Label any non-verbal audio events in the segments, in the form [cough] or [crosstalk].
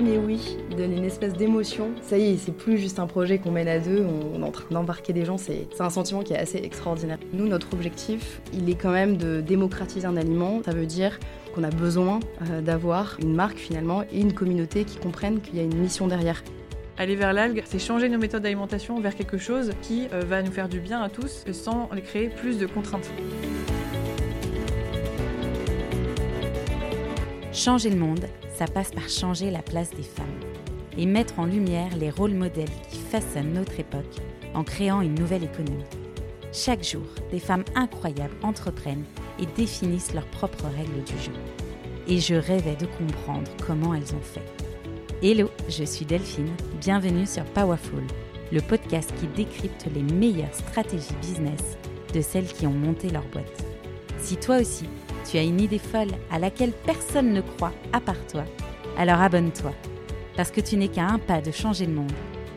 premier oui donne une espèce d'émotion. Ça y est, c'est plus juste un projet qu'on mène à deux, on est en train d'embarquer des gens, c'est un sentiment qui est assez extraordinaire. Nous, notre objectif, il est quand même de démocratiser un aliment. Ça veut dire qu'on a besoin euh, d'avoir une marque finalement et une communauté qui comprennent qu'il y a une mission derrière. Aller vers l'algue, c'est changer nos méthodes d'alimentation vers quelque chose qui euh, va nous faire du bien à tous sans créer plus de contraintes. Changer le monde, ça passe par changer la place des femmes et mettre en lumière les rôles modèles qui façonnent notre époque en créant une nouvelle économie. Chaque jour, des femmes incroyables entreprennent et définissent leurs propres règles du jeu. Et je rêvais de comprendre comment elles ont fait. Hello, je suis Delphine, bienvenue sur Powerful, le podcast qui décrypte les meilleures stratégies business de celles qui ont monté leur boîte. Si toi aussi, tu as une idée folle à laquelle personne ne croit à part toi, alors abonne-toi, parce que tu n'es qu'à un pas de changer le monde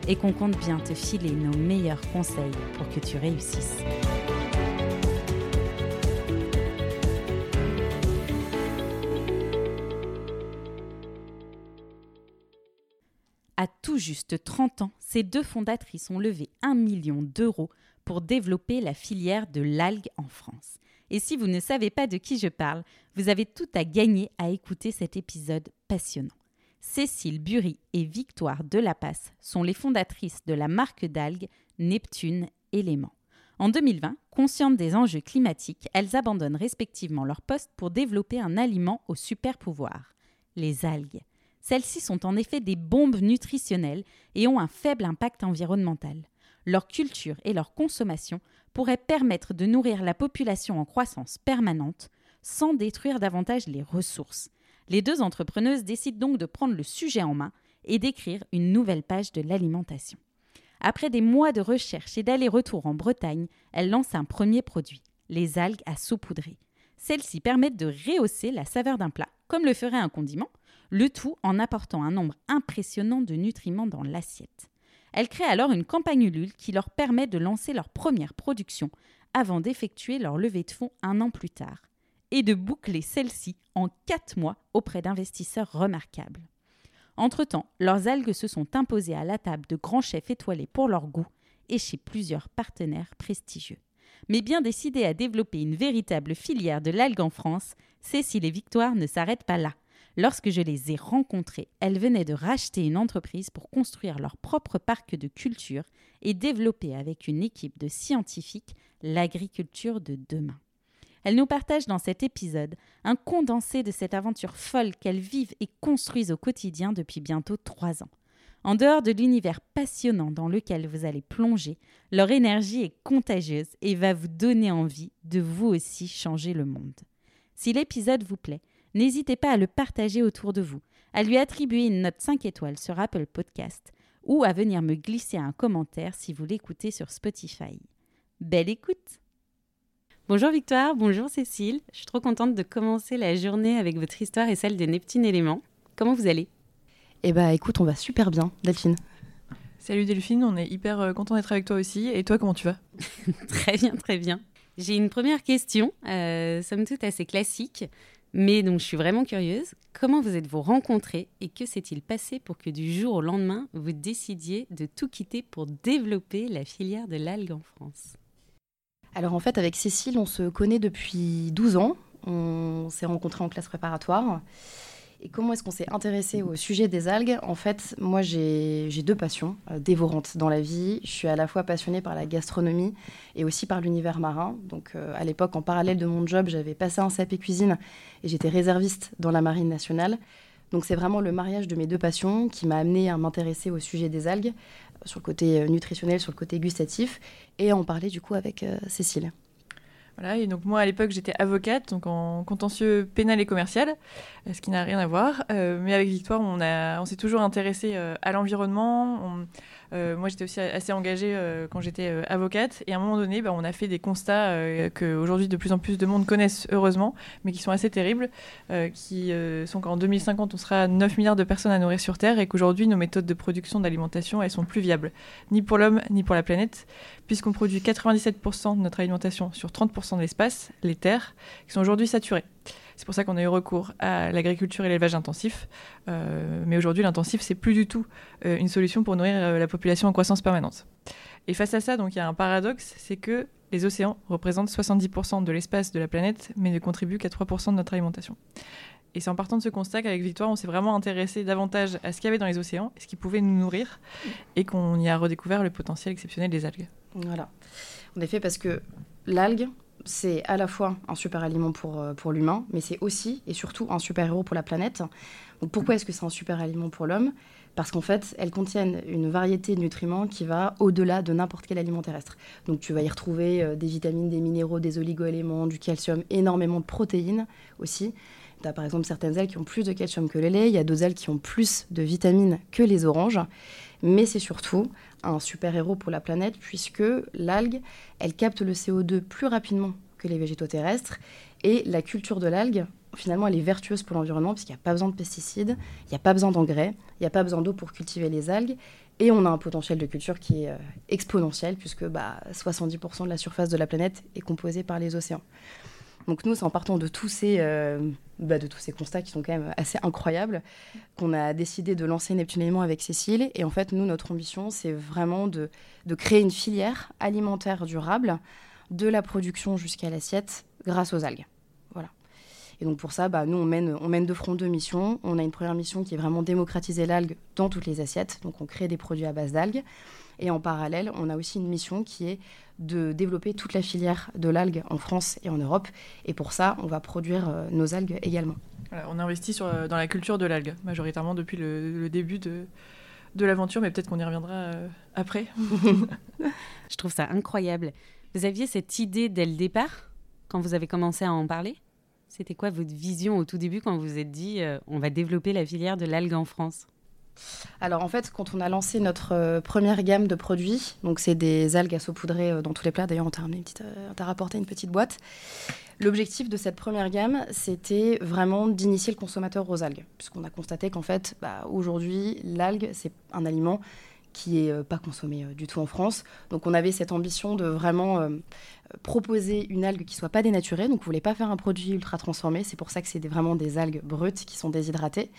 et qu'on compte bien te filer nos meilleurs conseils pour que tu réussisses. À tout juste 30 ans, ces deux fondatrices ont levé 1 million d'euros pour développer la filière de l'algue en France. Et si vous ne savez pas de qui je parle, vous avez tout à gagner à écouter cet épisode passionnant. Cécile Bury et Victoire Delapasse sont les fondatrices de la marque d'algues Neptune Élément. En 2020, conscientes des enjeux climatiques, elles abandonnent respectivement leur poste pour développer un aliment au super pouvoir, les algues. Celles-ci sont en effet des bombes nutritionnelles et ont un faible impact environnemental. Leur culture et leur consommation pourraient permettre de nourrir la population en croissance permanente sans détruire davantage les ressources. Les deux entrepreneuses décident donc de prendre le sujet en main et d'écrire une nouvelle page de l'alimentation. Après des mois de recherche et d'aller-retour en Bretagne, elles lancent un premier produit, les algues à saupoudrer. Celles-ci permettent de rehausser la saveur d'un plat, comme le ferait un condiment, le tout en apportant un nombre impressionnant de nutriments dans l'assiette. Elles créent alors une campagne Ulule qui leur permet de lancer leur première production avant d'effectuer leur levée de fonds un an plus tard et de boucler celle-ci en quatre mois auprès d'investisseurs remarquables. Entre-temps, leurs algues se sont imposées à la table de grands chefs étoilés pour leur goût et chez plusieurs partenaires prestigieux. Mais bien décidées à développer une véritable filière de l'algue en France, Cécile et Victoire ne s'arrêtent pas là. Lorsque je les ai rencontrées, elles venaient de racheter une entreprise pour construire leur propre parc de culture et développer avec une équipe de scientifiques l'agriculture de demain. Elles nous partagent dans cet épisode un condensé de cette aventure folle qu'elles vivent et construisent au quotidien depuis bientôt trois ans. En dehors de l'univers passionnant dans lequel vous allez plonger, leur énergie est contagieuse et va vous donner envie de vous aussi changer le monde. Si l'épisode vous plaît, n'hésitez pas à le partager autour de vous, à lui attribuer une note 5 étoiles sur Apple Podcast ou à venir me glisser un commentaire si vous l'écoutez sur Spotify. Belle écoute Bonjour Victoire, bonjour Cécile. Je suis trop contente de commencer la journée avec votre histoire et celle de Neptune Élément. Comment vous allez? Eh bah écoute, on va super bien, Delphine. Salut Delphine, on est hyper euh, content d'être avec toi aussi. Et toi, comment tu vas? [laughs] Très bien, très bien. J'ai une première question, euh, somme toute assez classique, mais donc je suis vraiment curieuse. Comment vous êtes-vous rencontrés et que s'est-il passé pour que du jour au lendemain, vous décidiez de tout quitter pour développer la filière de l'algue en France? Alors en fait, avec Cécile, on se connaît depuis 12 ans. On s'est rencontrés en classe préparatoire. Et comment est-ce qu'on s'est intéressé au sujet des algues? En fait, moi, j'ai deux passions euh, dévorantes dans la vie. Je suis à la fois passionnée par la gastronomie et aussi par l'univers marin. Donc, euh, à l'époque, en parallèle de mon job, j'avais passé un CAP cuisine et j'étais réserviste dans la marine nationale. Donc, c'est vraiment le mariage de mes deux passions qui m'a amené à m'intéresser au sujet des algues sur le côté euh, nutritionnel, sur le côté gustatif, et en parler du coup avec Cécile. Voilà, donc moi à l'époque j'étais avocate, donc en contentieux pénal et commercial, euh, ce qui n'a rien à voir. mais avec Victoire, on, s'est toujours intéressé à l'environnement. Euh, moi, j'étais aussi assez engagée euh, quand j'étais euh, avocate. Et à un moment donné, bah, on a fait des constats qu'aujourd'hui, de plus en plus de monde connaissent, heureusement, mais qui sont assez terribles, qui sont qu'en 2050, on sera à 9 milliards de personnes à nourrir sur Terre et qu'aujourd'hui, nos méthodes de production d'alimentation, elles sont plus viables, ni pour l'homme, ni pour la planète, puisqu'on produit 97% de notre alimentation sur 30% de l'espace, les terres, qui sont aujourd'hui saturées. C'est pour ça qu'on a eu recours à l'agriculture et l'élevage intensif. mais aujourd'hui, l'intensif, c'est plus du tout une solution pour nourrir la population en croissance permanente. Et face à ça, donc il y a un paradoxe, c'est que les océans représentent 70% de l'espace de la planète, mais ne contribuent qu'à 3% de notre alimentation. Et c'est en partant de ce constat qu'avec Victoire, on s'est vraiment intéressé davantage à ce qu'il y avait dans les océans, ce qui pouvait nous nourrir, et qu'on y a redécouvert le potentiel exceptionnel des algues. Voilà. En effet, parce que l'algue, c'est à la fois un super aliment pour, euh, pour l'humain, mais c'est aussi et surtout un super héros pour la planète. Pourquoi est-ce que c'est un super aliment pour l'homme? Parce qu'en fait, elles contiennent une variété de nutriments qui va au-delà de n'importe quel aliment terrestre. Donc tu vas y retrouver euh, des vitamines, des minéraux, des oligoéléments, du calcium, énormément de protéines aussi. Tu as par exemple certaines algues qui ont plus de calcium que le lait, il y a d'autres algues qui ont plus de vitamines que les oranges, mais c'est surtout un super-héros pour la planète puisque l'algue, elle capte le CO2 plus rapidement que les végétaux terrestres et la culture de l'algue, finalement, elle est vertueuse pour l'environnement puisqu'il n'y a pas besoin de pesticides, il n'y a pas besoin d'engrais, il n'y a pas besoin d'eau pour cultiver les algues et on a un potentiel de culture qui est euh, exponentiel puisque bah, 70% de la surface de la planète est composée par les océans. Donc nous, c'est en partant de tous ces, euh, bah, de tous ces constats qui sont quand même assez incroyables qu'on a décidé de lancer Neptune avec Cécile. Et en fait, nous, notre ambition, c'est vraiment de, de, créer une filière alimentaire durable de la production jusqu'à l'assiette grâce aux algues. Voilà. Et donc pour ça, bah, nous, on mène, on mène de front deux missions. On a une première mission qui est vraiment démocratiser l'algue dans toutes les assiettes. Donc on crée des produits à base d'algues. Et en parallèle, on a aussi une mission qui est de développer toute la filière de l'algue en France et en Europe. Et pour ça, on va produire euh, nos algues également. on investit sur, euh, dans la culture de l'algue, majoritairement depuis le, début de, de l'aventure, mais peut-être qu'on y reviendra euh, après. [laughs] [laughs] Je trouve ça incroyable. Vous aviez cette idée dès le départ, quand vous avez commencé à en parler? C'était quoi votre vision au tout début quand vous vous êtes dit on va développer la filière de l'algue en France? Alors en fait, quand on a lancé notre euh, première gamme de produits, donc c'est des algues à saupoudrer euh, dans tous les plats. D'ailleurs, on t'a euh, rapporté une petite boîte. L'objectif de cette première gamme, c'était vraiment d'initier le consommateur aux algues, puisqu'on a constaté qu'en fait, bah, aujourd'hui, l'algue, c'est un aliment qui est pas consommé du tout en France. Donc on avait cette ambition de vraiment proposer une algue qui soit pas dénaturée. Donc, on voulait pas faire un produit ultra transformé. C'est pour ça que c'est vraiment des algues brutes qui sont déshydratées.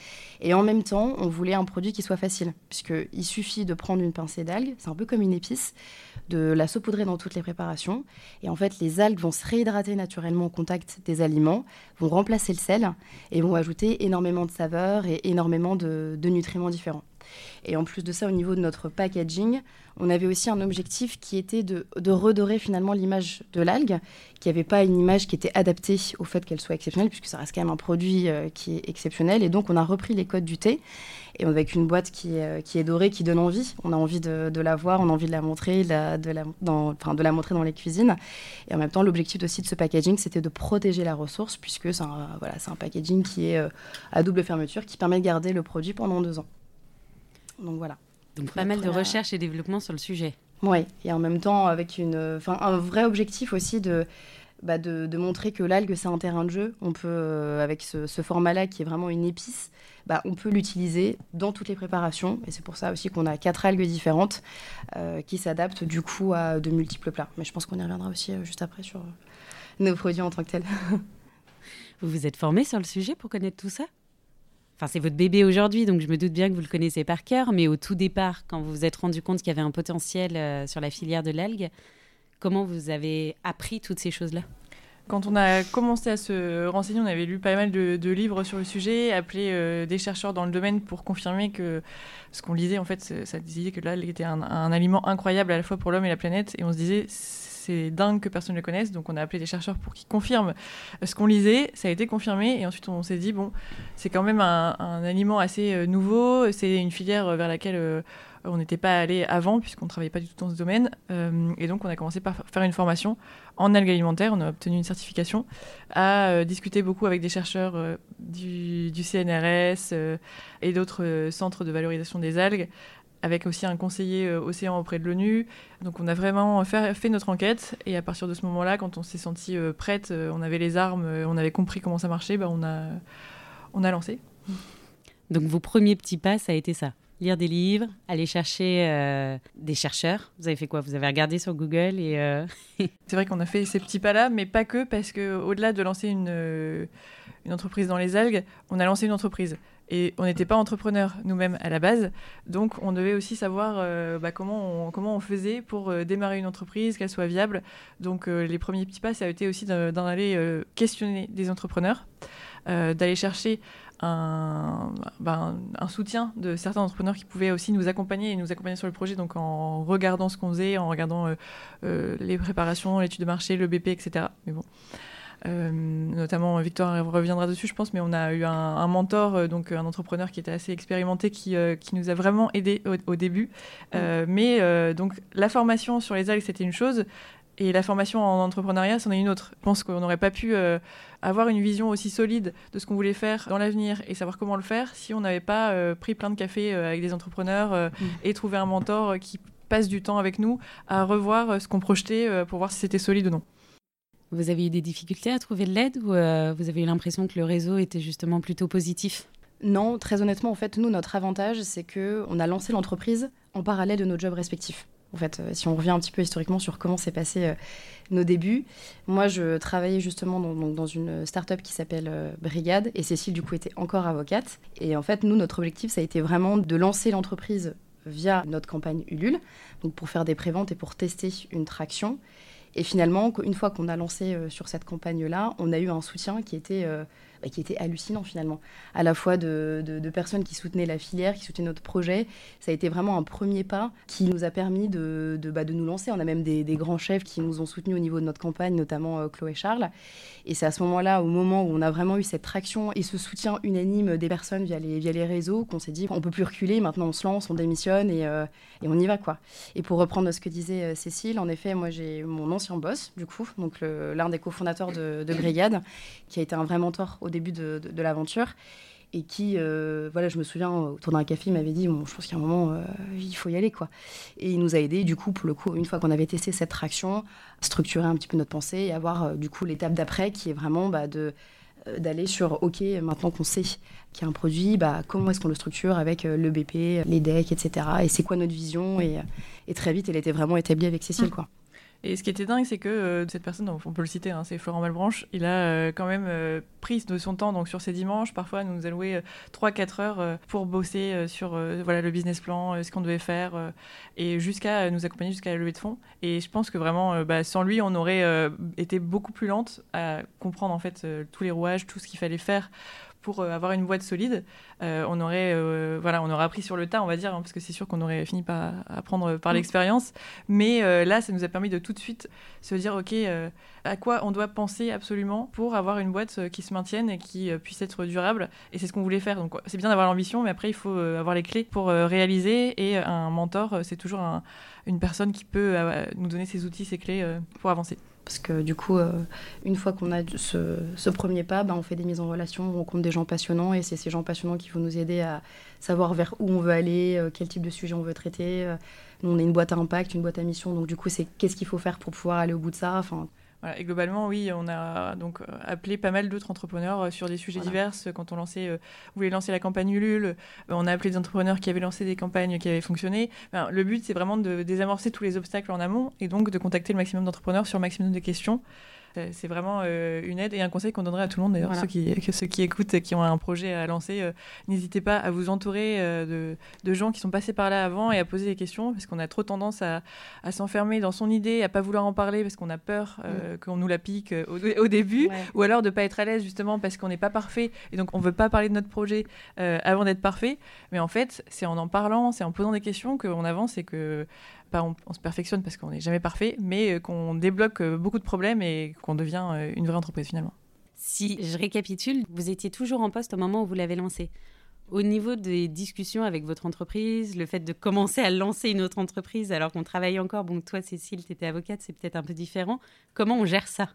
Et en même temps, on voulait un produit qui soit facile, puisqu'il suffit de prendre une pincée d'algues, c'est un peu comme une épice, de la saupoudrer dans toutes les préparations. Et en fait, les algues vont se réhydrater naturellement au contact des aliments, vont remplacer le sel et vont ajouter énormément de saveurs et énormément de nutriments différents. Et en plus de ça, au niveau de notre packaging, on avait aussi un objectif qui était de, redorer finalement l'image de l'algue, qui n'avait pas une image qui était adaptée au fait qu'elle soit exceptionnelle, puisque ça reste quand même un produit euh, qui est exceptionnel. Et donc, on a repris les codes du thé, et avec une boîte qui, euh, est dorée, qui donne envie. On a envie de, la voir, on a envie de la montrer, de la, dans, montrer dans les cuisines. Et en même temps, l'objectif aussi de ce packaging, c'était de protéger la ressource, puisque c'est un packaging qui est euh, à double fermeture, qui permet de garder le produit pendant deux ans. Donc voilà. Donc pas mal de recherche et développement sur le sujet. Oui, et en même temps avec une, un vrai objectif aussi de, bah de, de, montrer que l'algue c'est un terrain de jeu. On peut, euh, avec ce, format-là qui est vraiment une épice, bah, on peut l'utiliser dans toutes les préparations. Et c'est pour ça aussi qu'on a quatre algues différentes euh, qui s'adaptent du coup à de multiples plats. Mais je pense qu'on y reviendra aussi euh, juste après sur nos produits en tant que tels. [laughs] vous vous êtes formé sur le sujet pour connaître tout ça? Enfin, c'est votre bébé aujourd'hui, donc je me doute bien que vous le connaissez par cœur. Mais au tout départ, quand vous vous êtes rendu compte qu'il y avait un potentiel euh, sur la filière de l'algue, comment vous avez appris toutes ces choses-là? Quand on a commencé à se renseigner, on avait lu pas mal de, livres sur le sujet, appelé euh, des chercheurs dans le domaine pour confirmer que ce qu'on lisait, en fait, ça disait que l'algue était un, un, aliment incroyable à la fois pour l'homme et la planète. Et on se disait, c'est dingue que personne ne le connaisse. Donc on a appelé des chercheurs pour qu'ils confirment euh, ce qu'on lisait. Ça a été confirmé. Et ensuite on s'est dit, bon, c'est quand même un, aliment assez euh, nouveau. C'est une filière euh, vers laquelle on n'était pas allé avant, puisqu'on ne travaillait pas du tout dans ce domaine. et donc on a commencé par faire une formation en algues alimentaires. On a obtenu une certification, à discuter beaucoup avec des chercheurs du, CNRS et d'autres centres de valorisation des algues avec aussi un conseiller euh, océan auprès de l'ONU. Donc on a vraiment fait, notre enquête et à partir de ce moment-là, quand on s'est senti euh, prête, euh, on avait les armes, on avait compris comment ça marchait, bah, on, a, on a lancé. Donc vos premiers petits pas, ça a été ça lire des livres, aller chercher euh, des chercheurs. Vous avez fait quoi? Vous avez regardé sur Google et euh, [laughs] c'est vrai qu'on a fait ces petits pas-là, mais pas que parce que au-delà de lancer une, une entreprise dans les algues, on a lancé une entreprise. Et on n'était pas entrepreneurs nous-mêmes à la base, donc on devait aussi savoir bah, comment, on, faisait pour démarrer une entreprise, qu'elle soit viable. Donc les premiers petits pas, ça a été aussi d'en aller questionner des entrepreneurs, d'aller chercher ben, un, soutien de certains entrepreneurs qui pouvaient aussi nous accompagner et nous accompagner sur le projet, donc en regardant ce qu'on faisait, en regardant euh, euh, les préparations, l'étude de marché, le BP, etc. Mais bon. Euh, notamment Victor reviendra dessus, je pense, mais on a eu un, mentor, donc un entrepreneur qui était assez expérimenté, qui, qui nous a vraiment aidé au, début. mais donc la formation sur les algues, c'était une chose. Et la formation en entrepreneuriat, c'en est une autre. Je pense qu'on n'aurait pas pu euh, avoir une vision aussi solide de ce qu'on voulait faire dans l'avenir et savoir comment le faire si on n'avait pas euh, pris plein de cafés euh, avec des entrepreneurs mm. et trouvé un mentor qui passe du temps avec nous à revoir ce qu'on projetait pour voir si c'était solide ou non. Vous avez eu des difficultés à trouver de l'aide ou vous avez eu l'impression que le réseau était justement plutôt positif? Non, très honnêtement, en fait, nous, notre avantage, c'est qu'on a lancé l'entreprise en parallèle de nos jobs respectifs. En fait, euh, si on revient un petit peu historiquement sur comment s'est passé euh, nos débuts, moi je travaillais justement dans, une start-up qui s'appelle euh, Brigade et Cécile du coup était encore avocate. Et en fait, nous, notre objectif, ça a été vraiment de lancer l'entreprise via notre campagne Ulule, donc pour faire des préventes et pour tester une traction. Et finalement, une fois qu'on a lancé sur cette campagne-là, on a eu un soutien qui était bah, qui était hallucinant finalement. À la fois de, personnes qui soutenaient la filière, qui soutenaient notre projet. Ça a été vraiment un premier pas qui nous a permis de, de, bah, nous lancer. On a même des, grands chefs qui nous ont soutenus au niveau de notre campagne, notamment euh, Chloé Charles. Et c'est à ce moment-là, au moment où on a vraiment eu cette traction et ce soutien unanime des personnes via les, via les réseaux, qu'on s'est dit on peut plus reculer, maintenant on se lance, on démissionne et, euh, et, on y va quoi. Et pour reprendre ce que disait euh, Cécile, en effet, moi j'ai mon ancien boss du coup, donc l'un des cofondateurs de, de Brigade, qui a été un vrai mentor au début de, l'aventure et qui, euh, voilà, je me souviens, autour d'un café, il m'avait dit, bon, je pense qu'à un moment, euh, il faut y aller, quoi. Et il nous a aidés, du coup, pour le coup, une fois qu'on avait testé cette traction, structurer un petit peu notre pensée et avoir, euh, du coup, l'étape d'après qui est vraiment bah, de d'aller sur, OK, maintenant qu'on sait qu'il y a un produit, bah, comment est-ce qu'on le structure avec le BP, les decks, etc. Et c'est quoi notre vision? Et, et, très vite, elle était vraiment établie avec Cécile, mmh. quoi. Et ce qui était dingue, c'est que euh, cette personne, on peut le citer, hein, c'est Florent Malbranche, il a euh, quand même euh, pris de son temps donc sur ses dimanches, parfois nous allouer 3-4 heures pour bosser sur voilà, le business plan, ce qu'on devait faire, et jusqu'à nous accompagner jusqu'à la levée de fonds. Et je pense que vraiment, bah, sans lui, on aurait été beaucoup plus lente à comprendre en fait tous les rouages, tout ce qu'il fallait faire pour euh, avoir une boîte solide, euh, on aurait euh, voilà, on aurait appris sur le tas, on va dire, hein, parce que c'est sûr qu'on aurait fini par apprendre par mm. l'expérience. Mais là, ça nous a permis de tout de suite se dire, ok, à quoi on doit penser absolument pour avoir une boîte qui se maintienne et qui puisse être durable. Et c'est ce qu'on voulait faire. Donc c'est bien d'avoir l'ambition, mais après il faut avoir les clés pour réaliser. Et un mentor, c'est toujours une personne qui peut nous donner ses outils, ses clés pour avancer. Parce que du coup, euh, une fois qu'on a ce, premier pas, bah, on fait des mises en relation, on rencontre des gens passionnants et c'est ces gens passionnants qui vont nous aider à savoir vers où on veut aller, euh, quel type de sujet on veut traiter. Euh, nous, on est une boîte à impact, une boîte à mission, donc du coup, c'est qu'est-ce qu'il faut faire pour pouvoir aller au bout de ça. Et globalement, oui, on a donc euh, appelé pas mal d'autres entrepreneurs euh, sur des sujets divers. Quand on lançait, euh, voulait lancer la campagne Ulule, on a appelé des entrepreneurs qui avaient lancé des campagnes qui avaient fonctionné. le but, c'est vraiment de désamorcer tous les obstacles en amont et donc de contacter le maximum d'entrepreneurs sur le maximum de questions. C'est vraiment euh, une aide et un conseil qu'on donnerait à tout le monde. D'ailleurs, ceux, qui, [laughs] ceux qui écoutent, qui ont un projet à lancer, euh, n'hésitez pas à vous entourer euh, de, de, gens qui sont passés par là avant et à poser des questions, parce qu'on a trop tendance à, à s'enfermer dans son idée, à pas vouloir en parler parce qu'on a peur qu'on nous la pique au, début, ou alors de pas être à l'aise justement parce qu'on n'est pas parfait et donc on veut pas parler de notre projet avant d'être parfait. Mais en fait, c'est en en parlant, c'est en posant des questions qu'on avance et que on, se perfectionne parce qu'on n'est jamais parfait, mais euh, qu'on débloque euh, beaucoup de problèmes et qu'on devient euh, une vraie entreprise finalement. Si je récapitule, vous étiez toujours en poste au moment où vous l'avez lancé. Au niveau des discussions avec votre entreprise, le fait de commencer à lancer une autre entreprise alors qu'on travaille encore, bon, toi Cécile, tu étais avocate, c'est peut-être un peu différent. Comment on gère ça?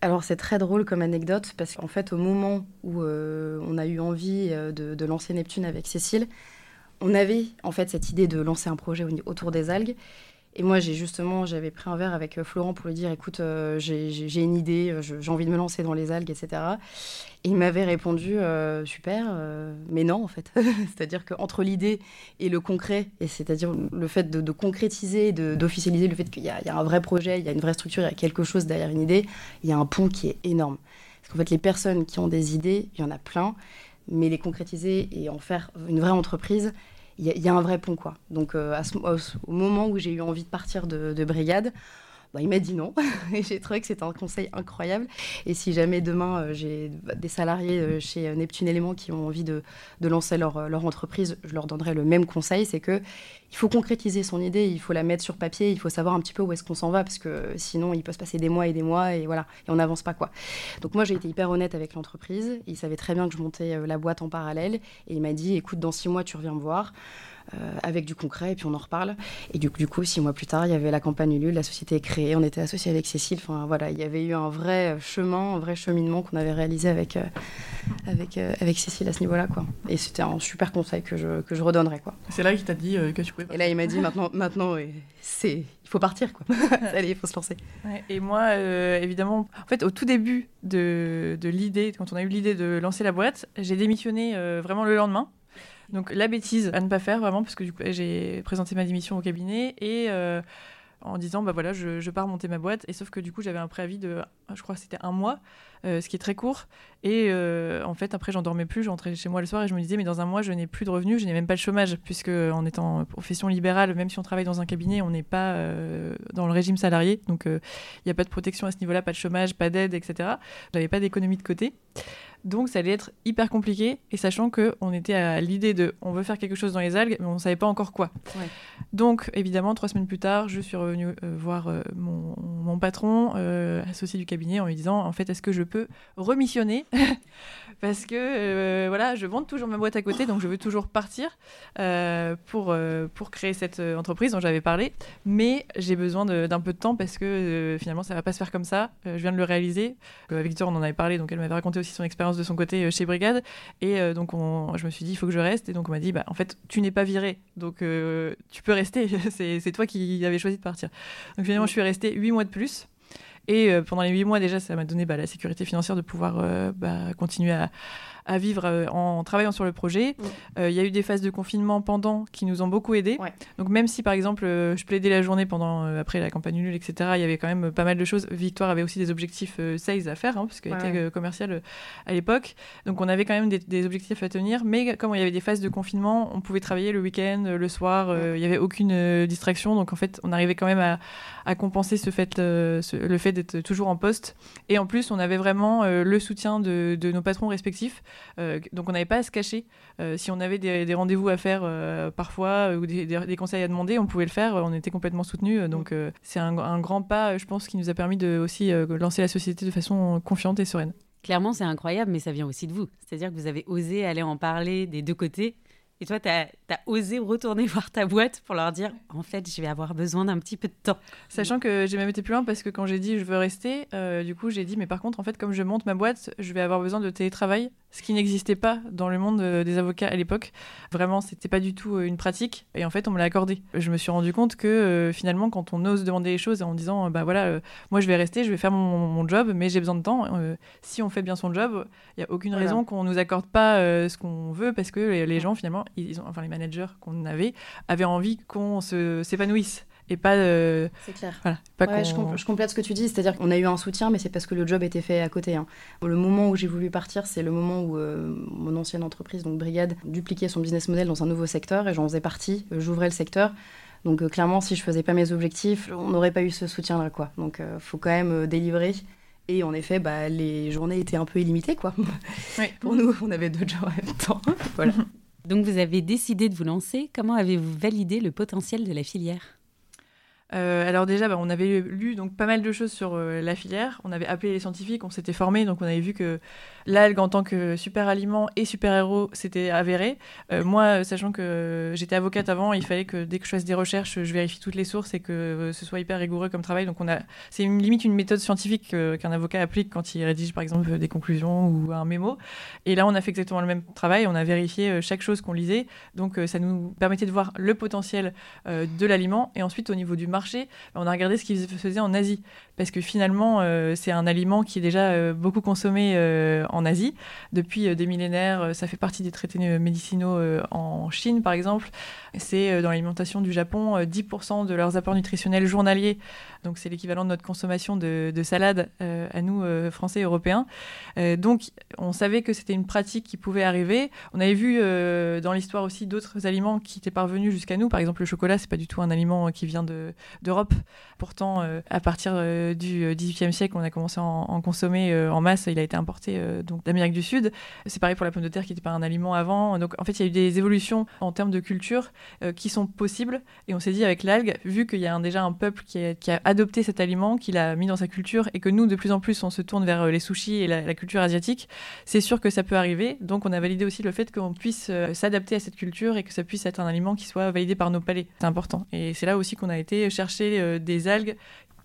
Alors c'est très drôle comme anecdote parce qu'en fait au moment où on a eu envie de, lancer Neptune avec Cécile, on avait en fait cette idée de lancer un projet autour des algues. Et moi, j'ai justement, j'avais pris un verre avec Florent pour lui dire, écoute, j'ai une idée, j'ai envie de me lancer dans les algues, etc. Et il m'avait répondu, super, mais non, en fait. [laughs] c'est-à-dire qu'entre l'idée et le concret, et c'est-à-dire le fait de, concrétiser, d'officialiser le fait qu'il y, y, a un vrai projet, il y a une vraie structure, il y a quelque chose derrière une idée, il y a un pont qui est énorme. Parce qu'en fait, les personnes qui ont des idées, il y en a plein, mais les concrétiser et en faire une vraie entreprise, il y, a un vrai pont, quoi. Donc, euh, au moment où j'ai eu envie de partir de brigade, bah, il m'a dit non. [laughs] et j'ai trouvé que c'était un conseil incroyable. Et si jamais demain, euh, j'ai des salariés euh, chez Neptune Éléments qui ont envie de, lancer leur, entreprise, je leur donnerai le même conseil, c'est que il faut concrétiser son idée, il faut la mettre sur papier, il faut savoir un petit peu où est-ce qu'on s'en va, parce que sinon, il peut se passer des mois et des mois, et voilà, et on n'avance pas, quoi. Donc moi, j'ai été hyper honnête avec l'entreprise. Il savait très bien que je montais euh, la boîte en parallèle, et il m'a dit, écoute, dans six mois, tu reviens me voir. Euh, avec du concret, et puis on en reparle. Et du, du, coup, six mois plus tard, il y avait la campagne Ulule, la société est créée, on était associé avec Cécile. Enfin voilà, il y avait eu un vrai chemin, un vrai cheminement qu'on avait réalisé avec, euh, avec, euh, avec Cécile à ce niveau-là. Quoi. Et c'était un super conseil que je, que je redonnerais. Quoi. C'est là qu'il t'a dit que tu pouvais. Et là, il m'a dit maintenant, maintenant c'est, il faut partir. Quoi. [laughs] Allez, il faut se lancer. et moi, évidemment, en fait, au tout début de, de l'idée, quand on a eu l'idée de lancer la boîte, j'ai démissionné vraiment le lendemain. Donc la bêtise à ne pas faire vraiment, parce que du coup, j'ai présenté ma démission au cabinet et euh, en disant bah voilà, je, pars monter ma boîte. Et sauf que du coup, j'avais un préavis de, je crois, c'était un mois, euh, ce qui est très court. Et euh, en fait, après, j'en dormais plus. Je rentrais chez moi le soir et je me disais mais dans un mois, je n'ai plus de revenus, je n'ai même pas de chômage, puisque en étant profession libérale, même si on travaille dans un cabinet, on n'est pas dans le régime salarié, donc il n'y a pas de protection à ce niveau-là, pas de chômage, pas d'aide, etc. J'avais pas d'économie de côté. Donc ça allait être hyper compliqué, et sachant qu'on était à l'idée de on veut faire quelque chose dans les algues, mais on savait pas encore quoi. Donc évidemment, trois semaines plus tard, je suis revenue euh, voir euh, mon, patron, euh, associé du cabinet, en lui disant en fait, est-ce que je peux remissionner [laughs] Parce que voilà, je vends toujours ma boîte à côté, donc je veux toujours partir pour, pour créer cette entreprise dont j'avais parlé, mais j'ai besoin d'un peu de temps parce que finalement, ça va pas se faire comme ça. je viens de le réaliser. avec Victor, on en avait parlé, donc elle m'avait raconté aussi son expérience de son côté chez Brigade. Et donc, on, je me suis dit, il faut que je reste. Et donc, on m'a dit, bah, en fait, tu n'es pas viré. Donc, tu peux [laughs] c'est toi qui avais choisi de partir. Donc, finalement, je suis restée huit mois de plus. Et pendant les huit mois, déjà, ça m'a donné bah, la sécurité financière de pouvoir bah, continuer à, à vivre euh, en travaillant sur le projet. Mm. Euh, il y a eu des phases de confinement pendant qui nous ont beaucoup aidés. Donc même si par exemple euh, je plaidais la journée pendant après la campagne nulle, etc., il y avait quand même pas mal de choses. Victoire avait aussi des objectifs sales à faire hein, parce qu'elle était commerciale à l'époque. Donc on avait quand même des, objectifs à tenir. Mais comme il y avait des phases de confinement, on pouvait travailler le week-end, le soir. il n'y avait aucune distraction. Donc en fait, on arrivait quand même à, à compenser ce fait, le fait d'être toujours en poste. Et en plus, on avait vraiment le soutien de, de nos patrons respectifs. Euh, donc on n'avait pas à se cacher. Euh, si on avait des, rendez-vous à faire euh, parfois ou des, conseils à demander, on pouvait le faire. On était complètement soutenus. donc c'est un, grand pas, je pense, qui nous a permis de aussi lancer la société de façon confiante et sereine. Clairement, c'est incroyable, mais ça vient aussi de vous. C'est-à-dire que vous avez osé aller en parler des deux côtés et toi, tu as, osé retourner [laughs] voir ta boîte pour leur dire en fait, je vais avoir besoin d'un petit peu de temps. Sachant que j'ai même été plus loin parce que quand j'ai dit je veux rester, euh, du coup, j'ai dit mais par contre, en fait, comme je monte ma boîte, je vais avoir besoin de télétravail, ce qui n'existait pas dans le monde euh, des avocats à l'époque. Vraiment, c'était pas du tout euh, une pratique et en fait, on me l'a accordé. Je me suis rendu compte que finalement, quand on ose demander les choses en disant bah voilà, moi je vais rester, je vais faire mon, job, mais j'ai besoin de temps. si on fait bien son job, il y a aucune raison qu'on nous accorde pas ce qu'on veut parce que les gens finalement ils ont, enfin les managers qu'on avait, avaient envie qu'on s'épanouisse et pas. c'est clair. Voilà, je, complète ce que tu dis, c'est-à-dire qu'on a eu un soutien, mais c'est parce que le job était fait à côté. Hein. Le moment où j'ai voulu partir, c'est le moment où euh, mon ancienne entreprise, donc Brigade, dupliquait son business model dans un nouveau secteur et j'en faisais partie. Euh, j'ouvrais le secteur. Donc euh, clairement, si je faisais pas mes objectifs, on n'aurait pas eu ce soutien-là, quoi. Donc il faut quand même délivrer. Et en effet, bah, les journées étaient un peu illimitées, quoi. [laughs] Pour nous, on avait deux jobs en même temps. [laughs] voilà. [laughs] Donc vous avez décidé de vous lancer. Comment avez-vous validé le potentiel de la filière? Euh, alors déjà, bah, on avait lu donc pas mal de choses sur euh, la filière. On avait appelé les scientifiques, on s'était formé, donc on avait vu que l'algue en tant que super aliment et super héros, c'était avéré. Euh, moi, sachant que j'étais avocate avant, il fallait que dès que je fasse des recherches, je vérifie toutes les sources et que ce soit hyper rigoureux comme travail. Donc on a, c'est une, limite une méthode scientifique qu'un avocat applique quand il rédige par exemple des conclusions ou un mémo. Et là, on a fait exactement le même travail. On a vérifié chaque chose qu'on lisait. Donc ça nous permettait de voir le potentiel de l'aliment et ensuite au niveau du marché on a regardé ce qu'ils faisaient en Asie. Parce que finalement, c'est un aliment qui est déjà beaucoup consommé en Asie. Depuis des millénaires, ça fait partie des traités médicinaux en Chine, par exemple. C'est dans l'alimentation du Japon, 10% de leurs apports nutritionnels journaliers. Donc c'est l'équivalent de notre consommation de, de salade à nous, Français Européens. donc on savait que c'était une pratique qui pouvait arriver. On avait vu dans l'histoire aussi d'autres aliments qui étaient parvenus jusqu'à nous. Par exemple, le chocolat, c'est pas du tout un aliment qui vient d'Europe. Pourtant, euh, à partir euh, du XVIIIe siècle, on a commencé à en, consommer euh, en masse. Il a été importé donc d'Amérique du Sud. C'est pareil pour la pomme de terre, qui n'était pas un aliment avant. Donc, en fait, il y a eu des évolutions en termes de culture qui sont possibles. Et on s'est dit avec l'algue, vu qu'il y a déjà un peuple qui a, adopté cet aliment, qui l'a mis dans sa culture, et que nous, de plus en plus, on se tourne vers les sushis et la, culture asiatique, c'est sûr que ça peut arriver. Donc, on a validé aussi le fait qu'on puisse s'adapter à cette culture et que ça puisse être un aliment qui soit validé par nos palais. C'est important. Et c'est là aussi qu'on a été chercher euh, des algues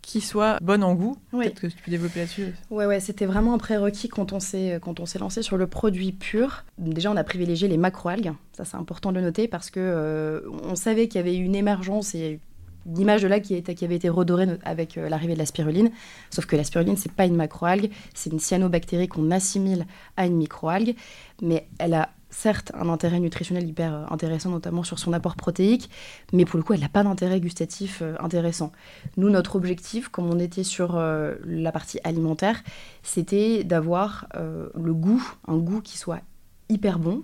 qui soient bonnes en goût. Peut-être que tu peux développer là-dessus. Ouais, ouais, c'était vraiment un prérequis quand on s'est quand on s'est lancé sur le produit pur. Déjà, on a privilégié les macroalgues. Ça, c'est important de le noter parce que euh, on savait qu'il y avait eu une émergence et l'image de là qui, qui, avait été redorée avec euh, l'arrivée de la spiruline. Sauf que la spiruline, c'est pas une macroalgue, c'est une cyanobactérie qu'on assimile à une microalgue, mais elle a certes un intérêt nutritionnel hyper euh, intéressant, notamment sur son apport protéique, mais pour le coup, elle n'a pas d'intérêt gustatif euh, intéressant. Nous, notre objectif, comme on était sur euh, la partie alimentaire, c'était d'avoir le goût, un goût qui soit hyper bon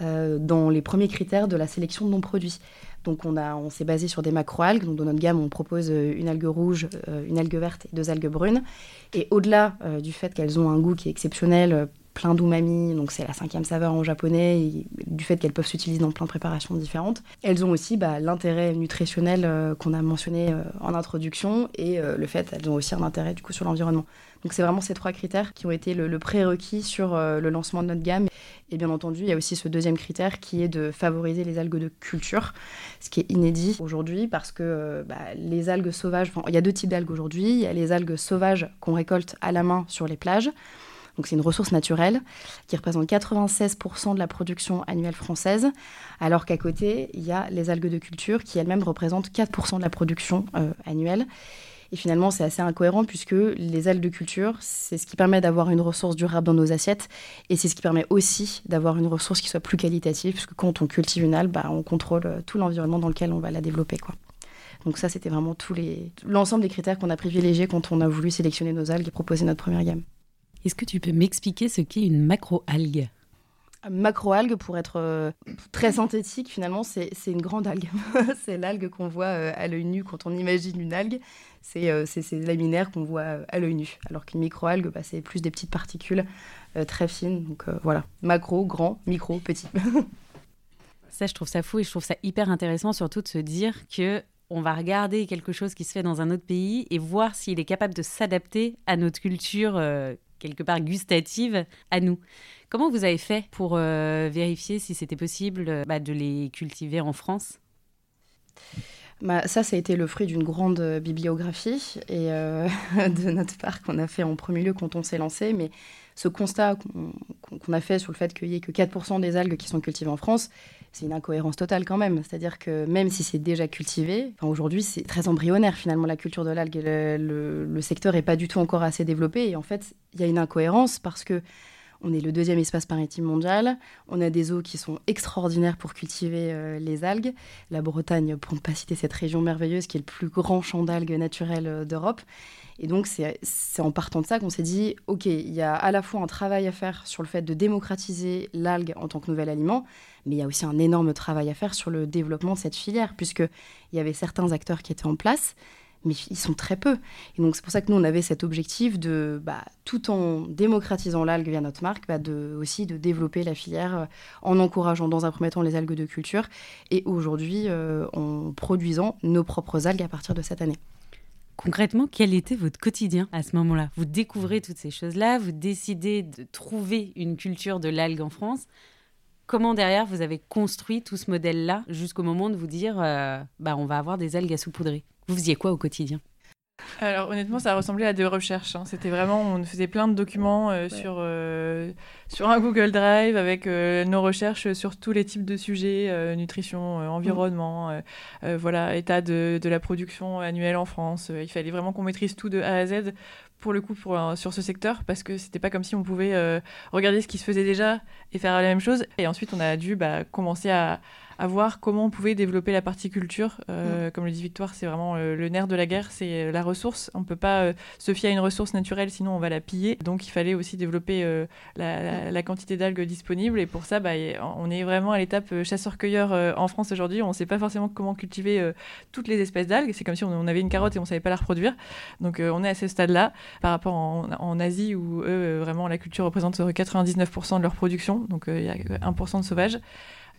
dans les premiers critères de la sélection de nos produits. Donc on, on s'est basé sur des macroalgues. Donc dans notre gamme, on propose une algue rouge, une algue verte et deux algues brunes. Et au-delà du fait qu'elles ont un goût qui est exceptionnel plein d'umami, donc c'est la cinquième saveur en japonais, et du fait qu'elles peuvent s'utiliser dans plein de préparations différentes. Elles ont aussi bah, l'intérêt nutritionnel euh, qu'on a mentionné euh, en introduction, et euh, le fait qu'elles ont aussi un intérêt du coup sur l'environnement. Donc c'est vraiment ces trois critères qui ont été le, prérequis sur le lancement de notre gamme. Et bien entendu, il y a aussi ce deuxième critère qui est de favoriser les algues de culture, ce qui est inédit aujourd'hui parce que bah, les algues sauvages, il y a deux types d'algues aujourd'hui. Il y a les algues sauvages qu'on récolte à la main sur les plages. Donc c'est une ressource naturelle qui représente 96% de la production annuelle française, alors qu'à côté, il y a les algues de culture qui elles-mêmes représentent 4% de la production euh, annuelle. Et finalement, c'est assez incohérent puisque les algues de culture, c'est ce qui permet d'avoir une ressource durable dans nos assiettes et c'est ce qui permet aussi d'avoir une ressource qui soit plus qualitative puisque quand on cultive une algue, bah, on contrôle euh, tout l'environnement dans lequel on va la développer. Donc ça, c'était vraiment tous les l'ensemble des critères qu'on a privilégiés quand on a voulu sélectionner nos algues et proposer notre première gamme. Est-ce que tu peux m'expliquer ce qu'est une macroalgue? Macroalgue, pour être euh, très synthétique, finalement, c'est une grande algue. [laughs] c'est l'algue qu'on voit euh, à l'œil nu quand on imagine une algue. C'est euh, ces laminaires qu'on voit à l'œil nu. Alors qu'une microalgue, bah, c'est plus des petites particules très fines. Donc voilà, macro, grand, micro, petit. [laughs] ça, je trouve ça fou et je trouve ça hyper intéressant, surtout de se dire que on va regarder quelque chose qui se fait dans un autre pays et voir s'il est capable de s'adapter à notre culture quelque part gustative à nous. Comment vous avez fait pour euh, vérifier si c'était possible euh, bah, de les cultiver en France? Bah, ça, ça a été le fruit d'une grande euh, bibliographie et [laughs] de notre part qu'on a fait en premier lieu quand on s'est lancé. Mais ce constat qu'on a fait sur le fait qu'il n'y ait que 4% des algues qui sont cultivées en France, c'est une incohérence totale quand même. C'est-à-dire que même si c'est déjà cultivé, aujourd'hui c'est très embryonnaire finalement la culture de l'algue. Le, le, secteur n'est pas du tout encore assez développé et en fait il y a une incohérence parce que on est le deuxième espace maritime mondial. On a des eaux qui sont extraordinaires pour cultiver euh, les algues. La Bretagne, pour ne pas citer cette région merveilleuse qui est le plus grand champ d'algues naturelles euh, d'Europe. Et donc, c'est en partant de ça qu'on s'est dit, OK, il y a à la fois un travail à faire sur le fait de démocratiser l'algue en tant que nouvel aliment, mais il y a aussi un énorme travail à faire sur le développement de cette filière, puisqu'il y avait certains acteurs qui étaient en place, mais ils sont très peu. Et donc, c'est pour ça que nous, on avait cet objectif de, bah, tout en démocratisant l'algue via notre marque, bah, de, aussi de développer la filière euh, en encourageant dans un premier temps les algues de culture et aujourd'hui euh, en produisant nos propres algues à partir de cette année. Concrètement, quel était votre quotidien à ce moment-là? Vous découvrez toutes ces choses-là, vous décidez de trouver une culture de l'algue en France. Comment derrière vous avez construit tout ce modèle-là jusqu'au moment de vous dire euh, bah, on va avoir des algues à saupoudrer? Vous faisiez quoi au quotidien? Alors honnêtement, ça ressemblait à des recherches. hein. C'était vraiment, on faisait plein de documents euh, sur, euh, sur un Google Drive avec euh, nos recherches sur tous les types de sujets, nutrition, euh, environnement, voilà, état de, de la production annuelle en France. Il fallait vraiment qu'on maîtrise tout de A à Z pour le coup pour, sur ce secteur parce que c'était pas comme si on pouvait regarder ce qui se faisait déjà et faire la même chose. Et ensuite, on a dû bah, commencer à, à voir comment on pouvait développer la partie culture. Euh, Comme le dit Victoire, c'est vraiment euh, le nerf de la guerre, c'est euh, la ressource. On peut pas euh, se fier à une ressource naturelle, sinon on va la piller. Donc il fallait aussi développer euh, la, la- la quantité d'algues disponibles. Et pour ça, bah, on est vraiment à l'étape chasseur-cueilleur en France aujourd'hui. On ne sait pas forcément comment cultiver toutes les espèces d'algues. C'est comme si on, on avait une carotte et on savait pas la reproduire. Donc on est à ce stade-là par rapport en, en Asie où eux, vraiment, la culture représente euh, 99% de leur production. Donc il y a que 1% de sauvage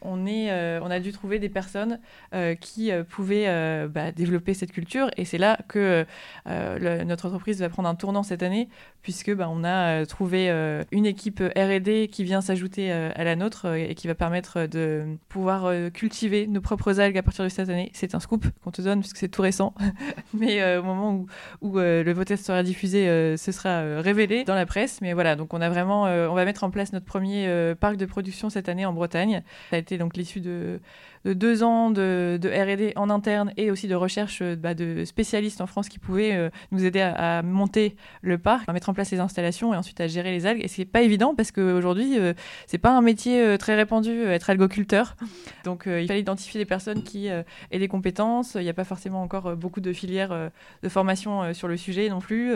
euh, on a dû trouver des personnes euh, qui euh, pouvaient bah, développer cette culture. Et c'est là que notre entreprise va prendre un tournant cette année, puisque bah, on a trouvé une équipe RD qui vient s'ajouter à la nôtre et qui va permettre de pouvoir cultiver nos propres algues à partir de cette année. C'est un scoop qu'on te donne, puisque c'est tout récent. [laughs] Mais au moment où, le podcast sera diffusé, ce sera révélé dans la presse. Mais voilà, donc on a vraiment, on va mettre en place notre premier parc de production cette année en Bretagne. Ça a été donc l'issue de, de deux ans de, R&D en interne et aussi de recherche euh, bah, de spécialistes en France qui pouvaient euh, nous aider à, monter le parc, à mettre en place les installations et ensuite à gérer les algues. Et c'est pas évident parce qu'aujourd'hui, euh, c'est pas un métier euh, très répandu, être algoculteur. Donc il fallait identifier des personnes qui aient des compétences. Il n'y a pas forcément encore beaucoup de filières de formation sur le sujet non plus.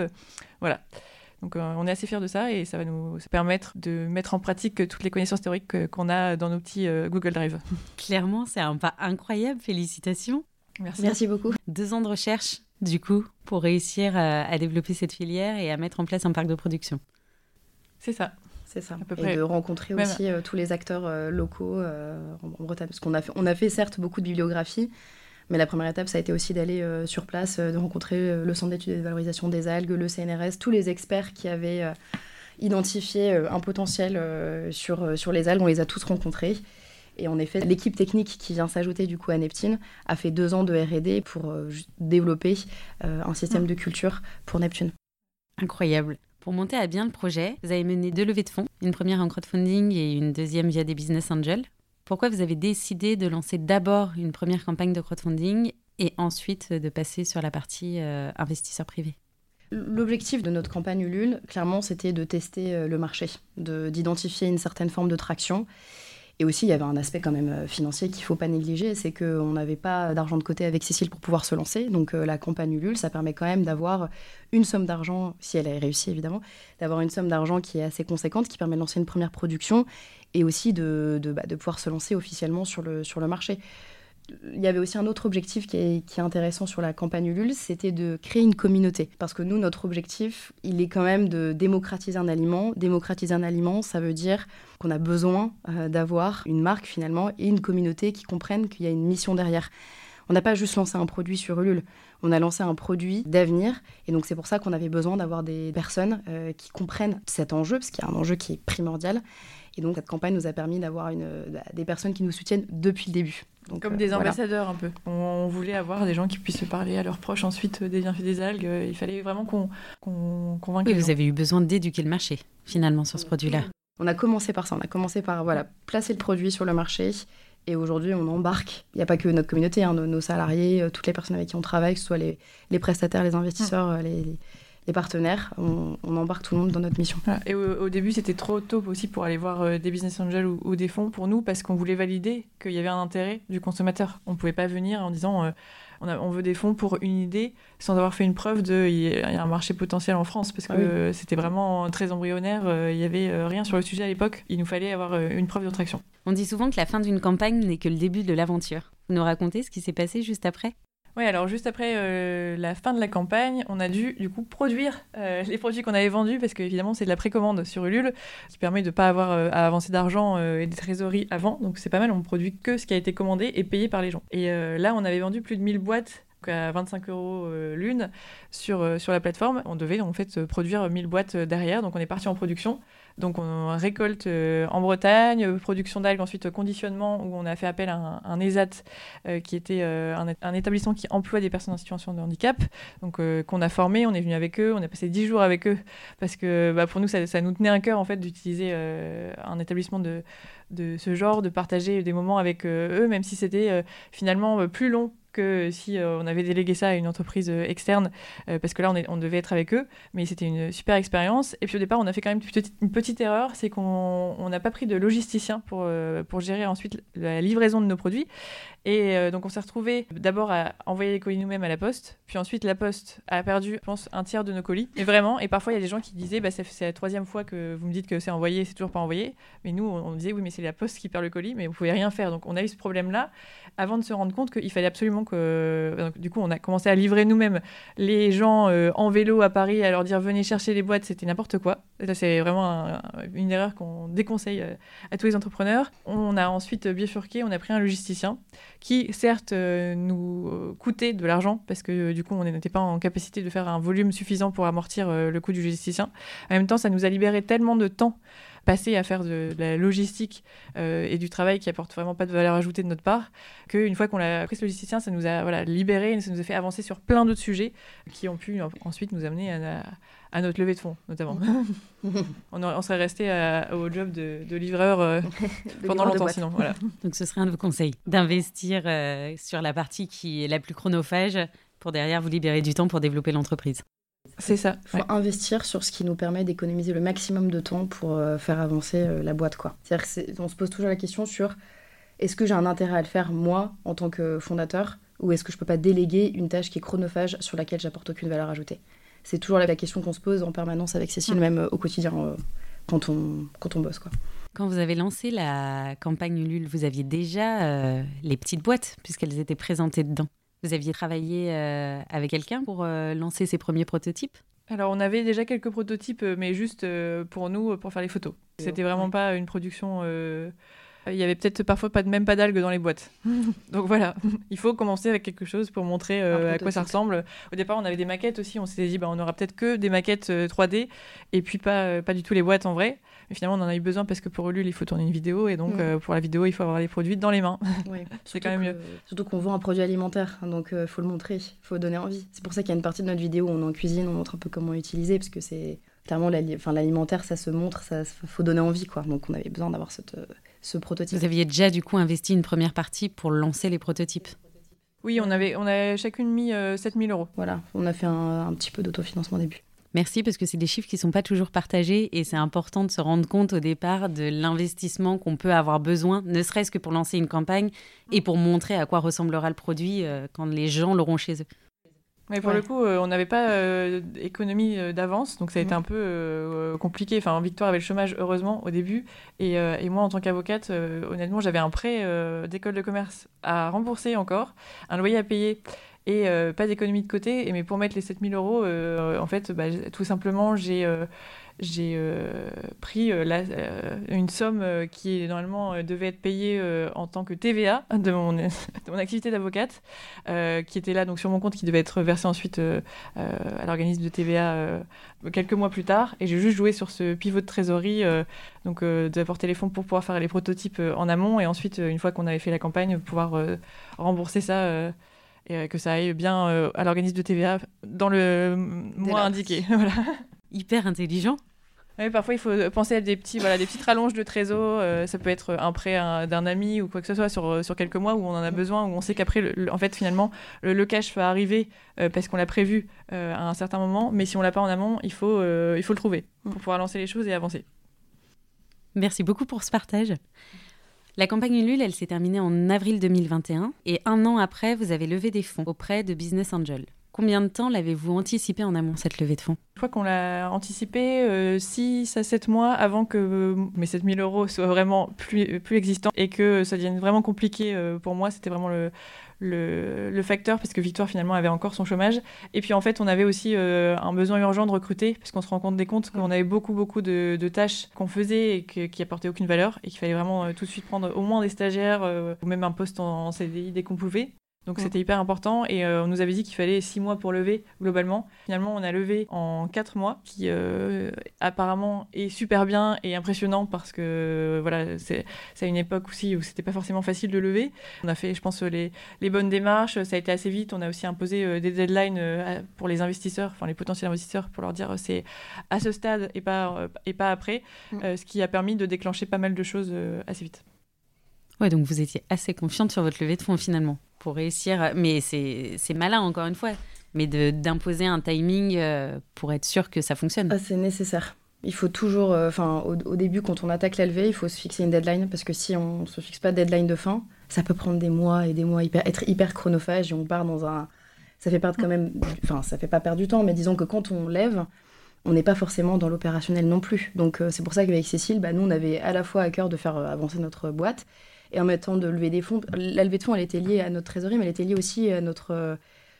Voilà. Donc euh, on est assez fiers de ça et ça va nous permettre de mettre en pratique toutes les connaissances théoriques euh, qu'on a dans nos petits euh, Google Drive. [laughs] Clairement, c'est un pas incroyable. Félicitations. Merci. Merci beaucoup. Deux ans de recherche, du coup, pour réussir à, à développer cette filière et à mettre en place un parc de production. C'est ça. C'est ça. À peu et près. de rencontrer Même. aussi euh, tous les acteurs euh, locaux euh, en, en Bretagne. Parce qu'on a fait, on a fait certes beaucoup de bibliographie, mais la première étape, ça a été aussi d'aller euh, sur place, euh, de rencontrer euh, le Centre d'études et de valorisation des algues, le CNRS, tous les experts qui avaient identifié un potentiel sur, les algues. On les a tous rencontrés. Et en effet, l'équipe technique qui vient s'ajouter du coup à Neptune a fait deux ans de R&D pour développer un système de culture pour Neptune. Incroyable. Pour monter à bien le projet, vous avez mené deux levées de fonds, une première en crowdfunding et une deuxième via des business angels. Pourquoi vous avez décidé de lancer d'abord une première campagne de crowdfunding et ensuite de passer sur la partie euh, investisseur privé? L'objectif de notre campagne Ulule, clairement, c'était de tester euh, le marché, de- d'identifier une certaine forme de traction. Et aussi, il y avait un aspect quand même euh, financier qu'il ne faut pas négliger, c'est qu'on n'avait pas d'argent de côté avec Cécile pour pouvoir se lancer. Donc euh, la campagne Ulule, ça permet quand même d'avoir une somme d'argent, si elle a réussi évidemment, d'avoir une somme d'argent qui est assez conséquente, qui permet de lancer une première production et aussi bah, de pouvoir se lancer officiellement sur le, sur le marché. Il y avait aussi un autre objectif qui est, intéressant sur la campagne Ulule, c'était de créer une communauté. Parce que nous, notre objectif, il est quand même de démocratiser un aliment. Démocratiser un aliment, ça veut dire qu'on a besoin euh, d'avoir une marque finalement et une communauté qui comprenne qu'il y a une mission derrière. On n'a pas juste lancé un produit sur Ulule, on a lancé un produit d'avenir. Et donc c'est pour ça qu'on avait besoin d'avoir des personnes euh, qui comprennent cet enjeu, parce qu'il y a un enjeu qui est primordial. Et donc cette campagne nous a permis d'avoir une, euh, des personnes qui nous soutiennent depuis le début. Donc, Comme euh, des voilà. ambassadeurs un peu. On, on voulait avoir des gens qui puissent parler à leurs proches ensuite des bienfaits des algues. Euh, Il fallait vraiment qu'on qu'on convainque Oui, les vous gens. avez eu besoin d'éduquer le marché, finalement, sur ce produit-là. On a commencé par ça, on a commencé par voilà, placer le produit sur le marché. Et aujourd'hui, on embarque. Il n'y a pas que notre communauté, hein, nos, nos salariés, euh, toutes les personnes avec qui on travaille, que ce soit les, les prestataires, les investisseurs, euh, les, les partenaires. On, on embarque tout le monde dans notre mission. Voilà. Et au, au début, c'était trop tôt aussi pour aller voir euh, des business angels ou, ou des fonds pour nous parce qu'on voulait valider qu'il y avait un intérêt du consommateur. On ne pouvait pas venir en disant euh, on, a- on veut des fonds pour une idée sans avoir fait une preuve de il y a il y a un marché potentiel en France parce que Ah oui. euh, c'était vraiment très embryonnaire. euh, Il n'y avait euh, rien sur le sujet à l'époque. Il nous fallait avoir euh, une preuve de traction. On dit souvent que la fin d'une campagne n'est que le début de l'aventure. Vous nous racontez ce qui s'est passé juste après? Oui, alors juste après euh, la fin de la campagne, on a dû du coup produire euh, les produits qu'on avait vendus parce qu'évidemment c'est de la précommande sur Ulule qui permet de ne pas avoir euh, à avancer d'argent et des trésoreries avant. Donc c'est pas mal, on produit que ce qui a été commandé et payé par les gens. Et là, on avait vendu plus de 1000 boîtes à 25 euros l'une sur, sur la plateforme. On devait en fait produire 1000 boîtes derrière, donc on est parti en production. Donc on récolte en Bretagne, production d'algues, ensuite conditionnement, où on a fait appel à un, ESAT, qui était un, établissement qui emploie des personnes en situation de handicap, donc qu'on a formé, on est venu avec eux, on a passé 10 jours avec eux, parce que bah, pour nous, ça, nous tenait à cœur en fait d'utiliser un établissement de ce genre, de partager des moments avec eux, même si c'était finalement plus long que si euh, on avait délégué ça à une entreprise euh, externe, euh, parce que là, on, devait être avec eux, mais c'était une super expérience. Et puis au départ, on a fait quand même une petite, une petite erreur, c'est qu'on n'a pas pris de logisticien pour, pour gérer ensuite la livraison de nos produits. Et euh, donc on s'est retrouvé d'abord à envoyer les colis nous-mêmes à la poste, puis ensuite la poste a perdu, je pense, un tiers de nos colis. Et vraiment, et parfois il y a des gens qui disaient, bah, c'est la troisième fois que vous me dites que c'est envoyé, c'est toujours pas envoyé. Mais nous, on, disait, oui, mais c'est la poste qui perd le colis, mais vous pouvez rien faire. Donc on a eu ce problème-là avant de se rendre compte qu'il fallait absolument que. Donc, du coup, on a commencé à livrer nous-mêmes les gens euh, en vélo à Paris, à leur dire venez chercher les boîtes, c'était n'importe quoi. c'est vraiment une erreur qu'on déconseille euh, à tous les entrepreneurs. On a ensuite bifurqué, on a pris un logisticien qui certes euh, nous euh, coûtait de l'argent parce que euh, du coup on n'était pas en capacité de faire un volume suffisant pour amortir le coût du logisticien. En même temps, ça nous a libéré tellement de temps passé à faire de, la logistique et du travail qui apporte vraiment pas de valeur ajoutée de notre part, qu'une fois qu'on a pris ce logisticien, ça nous a voilà, libéré ça nous a fait avancer sur plein d'autres sujets qui ont pu ensuite nous amener à notre levée de fonds, notamment. [laughs] on, serait resté au job de, livreur euh, [laughs] pendant longtemps, sinon. Voilà. [laughs] Donc, ce serait un de vos conseils, d'investir euh, sur la partie qui est la plus chronophage pour derrière vous libérer du temps pour développer l'entreprise. C'est ça. Il faut investir sur ce qui nous permet d'économiser le maximum de temps pour euh, faire avancer la boîte. C'est-à-dire qu'on se pose toujours la question sur est-ce que j'ai un intérêt à le faire moi en tant que fondateur ou est-ce que je peux pas déléguer une tâche qui est chronophage sur laquelle j'apporte aucune valeur ajoutée? C'est toujours la, question qu'on se pose en permanence avec Cécile, même euh, au quotidien euh, quand, on, quand on bosse. Quoi. Quand vous avez lancé la campagne Ulule, vous aviez déjà euh, les petites boîtes, puisqu'elles étaient présentées dedans. Vous aviez travaillé avec quelqu'un pour lancer ces premiers prototypes? Alors, on avait déjà quelques prototypes, mais juste pour nous, pour faire les photos. C'était vraiment pas une production il y avait peut-être parfois pas, même pas d'algues dans les boîtes. [laughs] Donc voilà, il faut commencer avec quelque chose pour montrer euh, à quoi ça ressemble. Au départ, on avait des maquettes aussi. On s'était dit, bah, on aura peut-être que des maquettes 3D euh, et puis pas, euh, pas du tout les boîtes en vrai. Mais finalement, on en a eu besoin parce que pour Ulule, il faut tourner une vidéo et donc mm. pour la vidéo, il faut avoir les produits dans les mains. [laughs] c'est quand même mieux. Surtout qu'on vend un produit alimentaire, donc il faut le montrer, il faut donner envie. C'est pour ça qu'il y a une partie de notre vidéo où on en cuisine, on montre un peu comment l'utiliser parce que c'est clairement l'alimentaire, ça se montre, ça faut donner envie quoi. Donc on avait besoin d'avoir cette ce prototype. Vous aviez déjà du coup investi une première partie pour lancer les prototypes? Oui, on avait on a chacune mis 7000 euh, euros. Voilà, on a fait un, petit peu d'autofinancement au début. Merci parce que c'est des chiffres qui ne sont pas toujours partagés et c'est important de se rendre compte au départ de l'investissement qu'on peut avoir besoin, ne serait-ce que pour lancer une campagne et pour montrer à quoi ressemblera le produit euh, quand les gens l'auront chez eux. Mais pour le coup, euh, on n'avait pas euh, d'économie euh, d'avance, donc ça a été mm. un peu compliqué. Enfin, Victoire avait le chômage, heureusement, au début. Et, et moi, en tant qu'avocate, honnêtement, j'avais un prêt d'école de commerce à rembourser encore, un loyer à payer et pas d'économie de côté. Et mais pour mettre les 7000 euros, en fait, bah, tout simplement, j'ai j'ai euh, pris euh, euh, une somme qui normalement devait être payée en tant que TVA [laughs] de mon, mon activité d'avocate, qui était là donc sur mon compte, qui devait être versée ensuite à l'organisme de TVA quelques mois plus tard. Et j'ai juste joué sur ce pivot de trésorerie, donc d'apporter les fonds pour pouvoir faire les prototypes en amont, et ensuite, une fois qu'on avait fait la campagne, pouvoir rembourser ça et que ça aille bien à l'organisme de TVA dans le mois indiqué. [laughs] voilà. Hyper intelligent. Oui, parfois il faut penser à des petits, voilà, des petites rallonges de trésor. Euh, ça peut être un prêt d'un ami ou quoi que ce soit sur, euh, sur quelques mois où on en a besoin, où on sait qu'après, en fait, finalement, le, cash va arriver euh, parce qu'on l'a prévu à un certain moment. Mais si on l'a pas en amont, il faut, il faut le trouver pour pouvoir lancer les choses et avancer. Merci beaucoup pour ce partage. La campagne Ulule, elle s'est terminée en avril 2021 et un an après, vous avez levé des fonds auprès de Business Angel. Combien de temps l'avez-vous anticipé en amont, cette levée de fonds? Je crois qu'on l'a anticipé 6 euh, à 7 mois avant que euh, mes 7000 euros soient vraiment plus, plus existants et que ça devienne vraiment compliqué euh, pour moi. C'était vraiment le, le, facteur parce que Victoire finalement avait encore son chômage. Et puis en fait, on avait aussi un besoin urgent de recruter puisqu'on se rend compte des comptes qu'on avait beaucoup, beaucoup de, tâches qu'on faisait et qui apportaient aucune valeur et qu'il fallait vraiment tout de suite prendre au moins des stagiaires ou même un poste en CDI dès qu'on pouvait. Donc c'était hyper important et on nous avait dit qu'il fallait six mois pour lever globalement. Finalement, on a levé en quatre mois, qui apparemment est super bien et impressionnant parce que voilà, c'est à une époque aussi où c'était pas forcément facile de lever. On a fait, je pense, les, les bonnes démarches. Ça a été assez vite. On a aussi imposé des deadlines pour les investisseurs, enfin les potentiels investisseurs, pour leur dire c'est à ce stade et pas, et pas après, mm. ce qui a permis de déclencher pas mal de choses assez vite. Ouais, donc vous étiez assez confiante sur votre levée de fonds finalement pour réussir. Mais c'est malin encore une fois, mais d'imposer un timing euh, pour être sûr que ça fonctionne. Ah, c'est nécessaire. Il faut toujours, euh, enfin, au, début, quand on attaque la il faut se fixer une deadline parce que si on se fixe pas de deadline de fin, ça peut prendre des mois et des mois, être hyper chronophage et on part dans un. Ça fait perdre quand même. Enfin, ça fait pas perdre du temps, mais disons que quand on lève, on n'est pas forcément dans l'opérationnel non plus. Donc, euh, c'est pour ça qu'avec Cécile, bah, nous, on avait à la fois à cœur de faire avancer notre boîte et en mettant de lever des fonds. La levée de fonds, elle était liée à notre trésorerie, mais elle était liée aussi euh,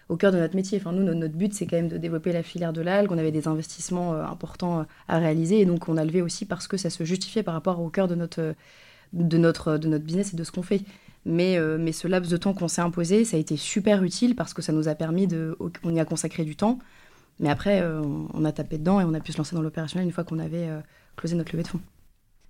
au cœur de notre métier. Enfin, nous, notre, but, c'est quand même de développer la filière de l'algue. On avait des investissements euh, importants euh, à réaliser, et donc on a levé aussi parce que ça se justifiait par rapport au cœur de notre, business et de ce qu'on fait. Mais, ce laps de temps qu'on s'est imposé, ça a été super utile parce que ça nous a permis de. On y a consacré du temps. Mais après, on a tapé dedans et on a pu se lancer dans l'opérationnel une fois qu'on avait closé notre levée de fonds.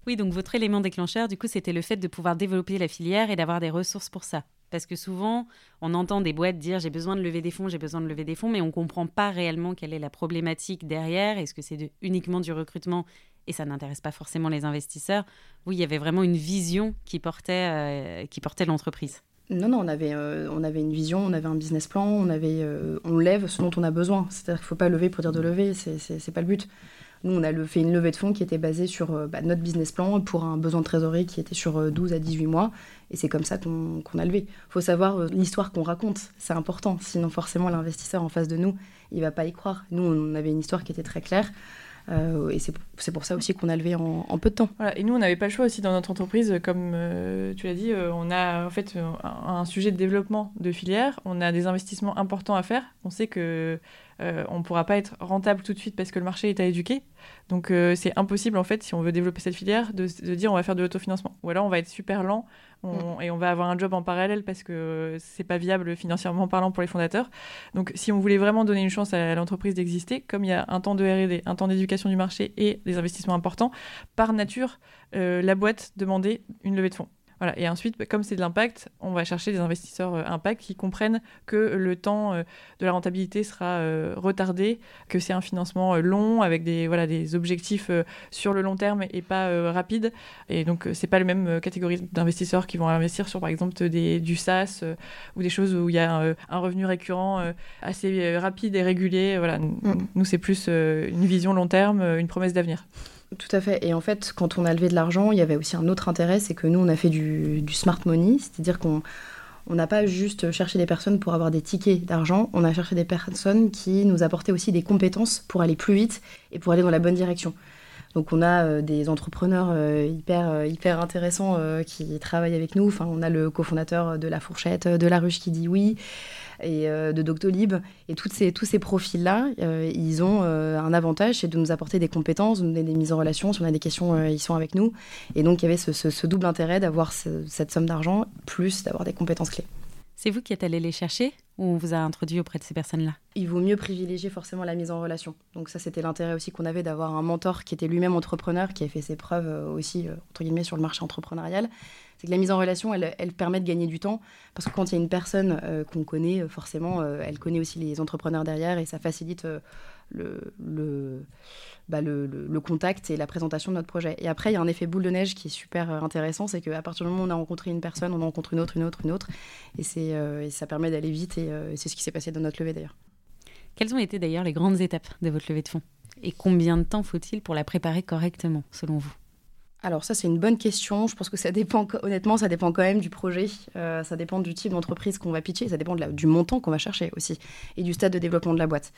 Oui, donc votre élément déclencheur, du coup, c'était le fait de pouvoir développer la filière et d'avoir des ressources pour ça. Parce que souvent, on entend des boîtes dire j'ai besoin de lever des fonds, j'ai besoin de lever des fonds, mais on ne comprend pas réellement quelle est la problématique derrière. Est-ce que c'est uniquement du recrutement et ça n'intéresse pas forcément les investisseurs? Oui, il y avait vraiment une vision qui portait, euh, qui portait l'entreprise. Non, non, on avait, euh, on avait une vision, on avait un business plan, on, avait, euh, on lève ce dont on a besoin. C'est-à-dire qu'il ne faut pas lever pour dire de lever, c'est n'est pas le but. Nous, on a fait une levée de fonds qui était basée sur euh, bah, notre business plan pour un besoin de trésorerie qui était sur 12 euh, à 18 mois. Et c'est comme ça qu'on a levé. Il faut savoir euh, l'histoire qu'on raconte, c'est important. Sinon, forcément, l'investisseur en face de nous, il va pas y croire. Nous, on avait une histoire qui était très claire. et c'est pour ça aussi qu'on a levé en, peu de temps. et nous, on n'avait pas le choix aussi dans notre entreprise. Comme tu l'as dit, on a en fait un, un, sujet de développement de filière. On a des investissements importants à faire. On sait que euh, on ne pourra pas être rentable tout de suite parce que le marché est à éduquer. Donc euh, c'est impossible en fait si on veut développer cette filière de, dire on va faire de l'autofinancement. Ou alors on va être super lent mm. et on va avoir un job en parallèle parce que c'est pas viable financièrement parlant pour les fondateurs. Donc si on voulait vraiment donner une chance à l'entreprise d'exister, comme il y a un temps de R&D, un temps d'éducation du marché et des investissements importants, par nature euh, la boîte demandait une levée de fonds. Voilà. Et ensuite, bah, comme c'est de l'impact, on va chercher des investisseurs euh, impact qui comprennent que le temps euh, de la rentabilité sera euh, retardé, que c'est un financement long avec des, voilà, des objectifs sur le long terme et pas rapide. Et donc, c'est pas la même catégorie d'investisseurs qui vont investir sur, par exemple, des, du SaaS ou des choses où il y a un revenu récurrent assez rapide et régulier. Voilà. Mm. Nous, c'est plus une vision long terme, une promesse d'avenir. Tout à fait. Et en fait, quand on a levé de l'argent, il y avait aussi un autre intérêt, c'est que nous, on a fait du, smart money, c'est-à-dire qu'on on n'a pas juste cherché des personnes pour avoir des tickets d'argent, on a cherché des personnes qui nous apportaient aussi des compétences pour aller plus vite et pour aller dans la bonne direction. Donc on a euh, des entrepreneurs euh, hyper, euh, hyper intéressants qui travaillent avec nous. Enfin, on a le cofondateur de La Fourchette, de La Ruche qui dit oui et de Doctolib. Et ces, tous ces profils-là, ils ont un avantage, c'est de nous apporter des compétences, de nous donner des mises en relation. Si on a des questions, ils sont avec nous. Et donc, il y avait ce, double intérêt d'avoir cette somme d'argent, plus d'avoir des compétences clés. C'est vous qui êtes allé les chercher ou on vous a introduit auprès de ces personnes-là? Il vaut mieux privilégier forcément la mise en relation. Donc ça, c'était l'intérêt aussi qu'on avait d'avoir un mentor qui était lui-même entrepreneur, qui a fait ses preuves aussi, entre guillemets, sur le marché entrepreneurial c'est que la mise en relation, elle, elle, permet de gagner du temps. Parce que quand il y a une personne euh, qu'on connaît, euh, forcément, euh, elle connaît aussi les entrepreneurs derrière et ça facilite le, le, bah, le, le, contact et la présentation de notre projet. Et après, il y a un effet boule de neige qui est super intéressant, c'est qu'à partir du moment où on a rencontré une personne, on en rencontre une autre, une autre, une autre. Et, c'est, et ça permet d'aller vite et c'est ce qui s'est passé dans notre levée d'ailleurs. Quelles ont été d'ailleurs les grandes étapes de votre levée de fonds? Et combien de temps faut-il pour la préparer correctement, selon vous? Alors ça c'est une bonne question. Je pense que ça dépend honnêtement ça dépend quand même du projet, euh, ça dépend du type d'entreprise qu'on va pitcher, ça dépend du montant qu'on va chercher aussi et du stade de développement de la boîte.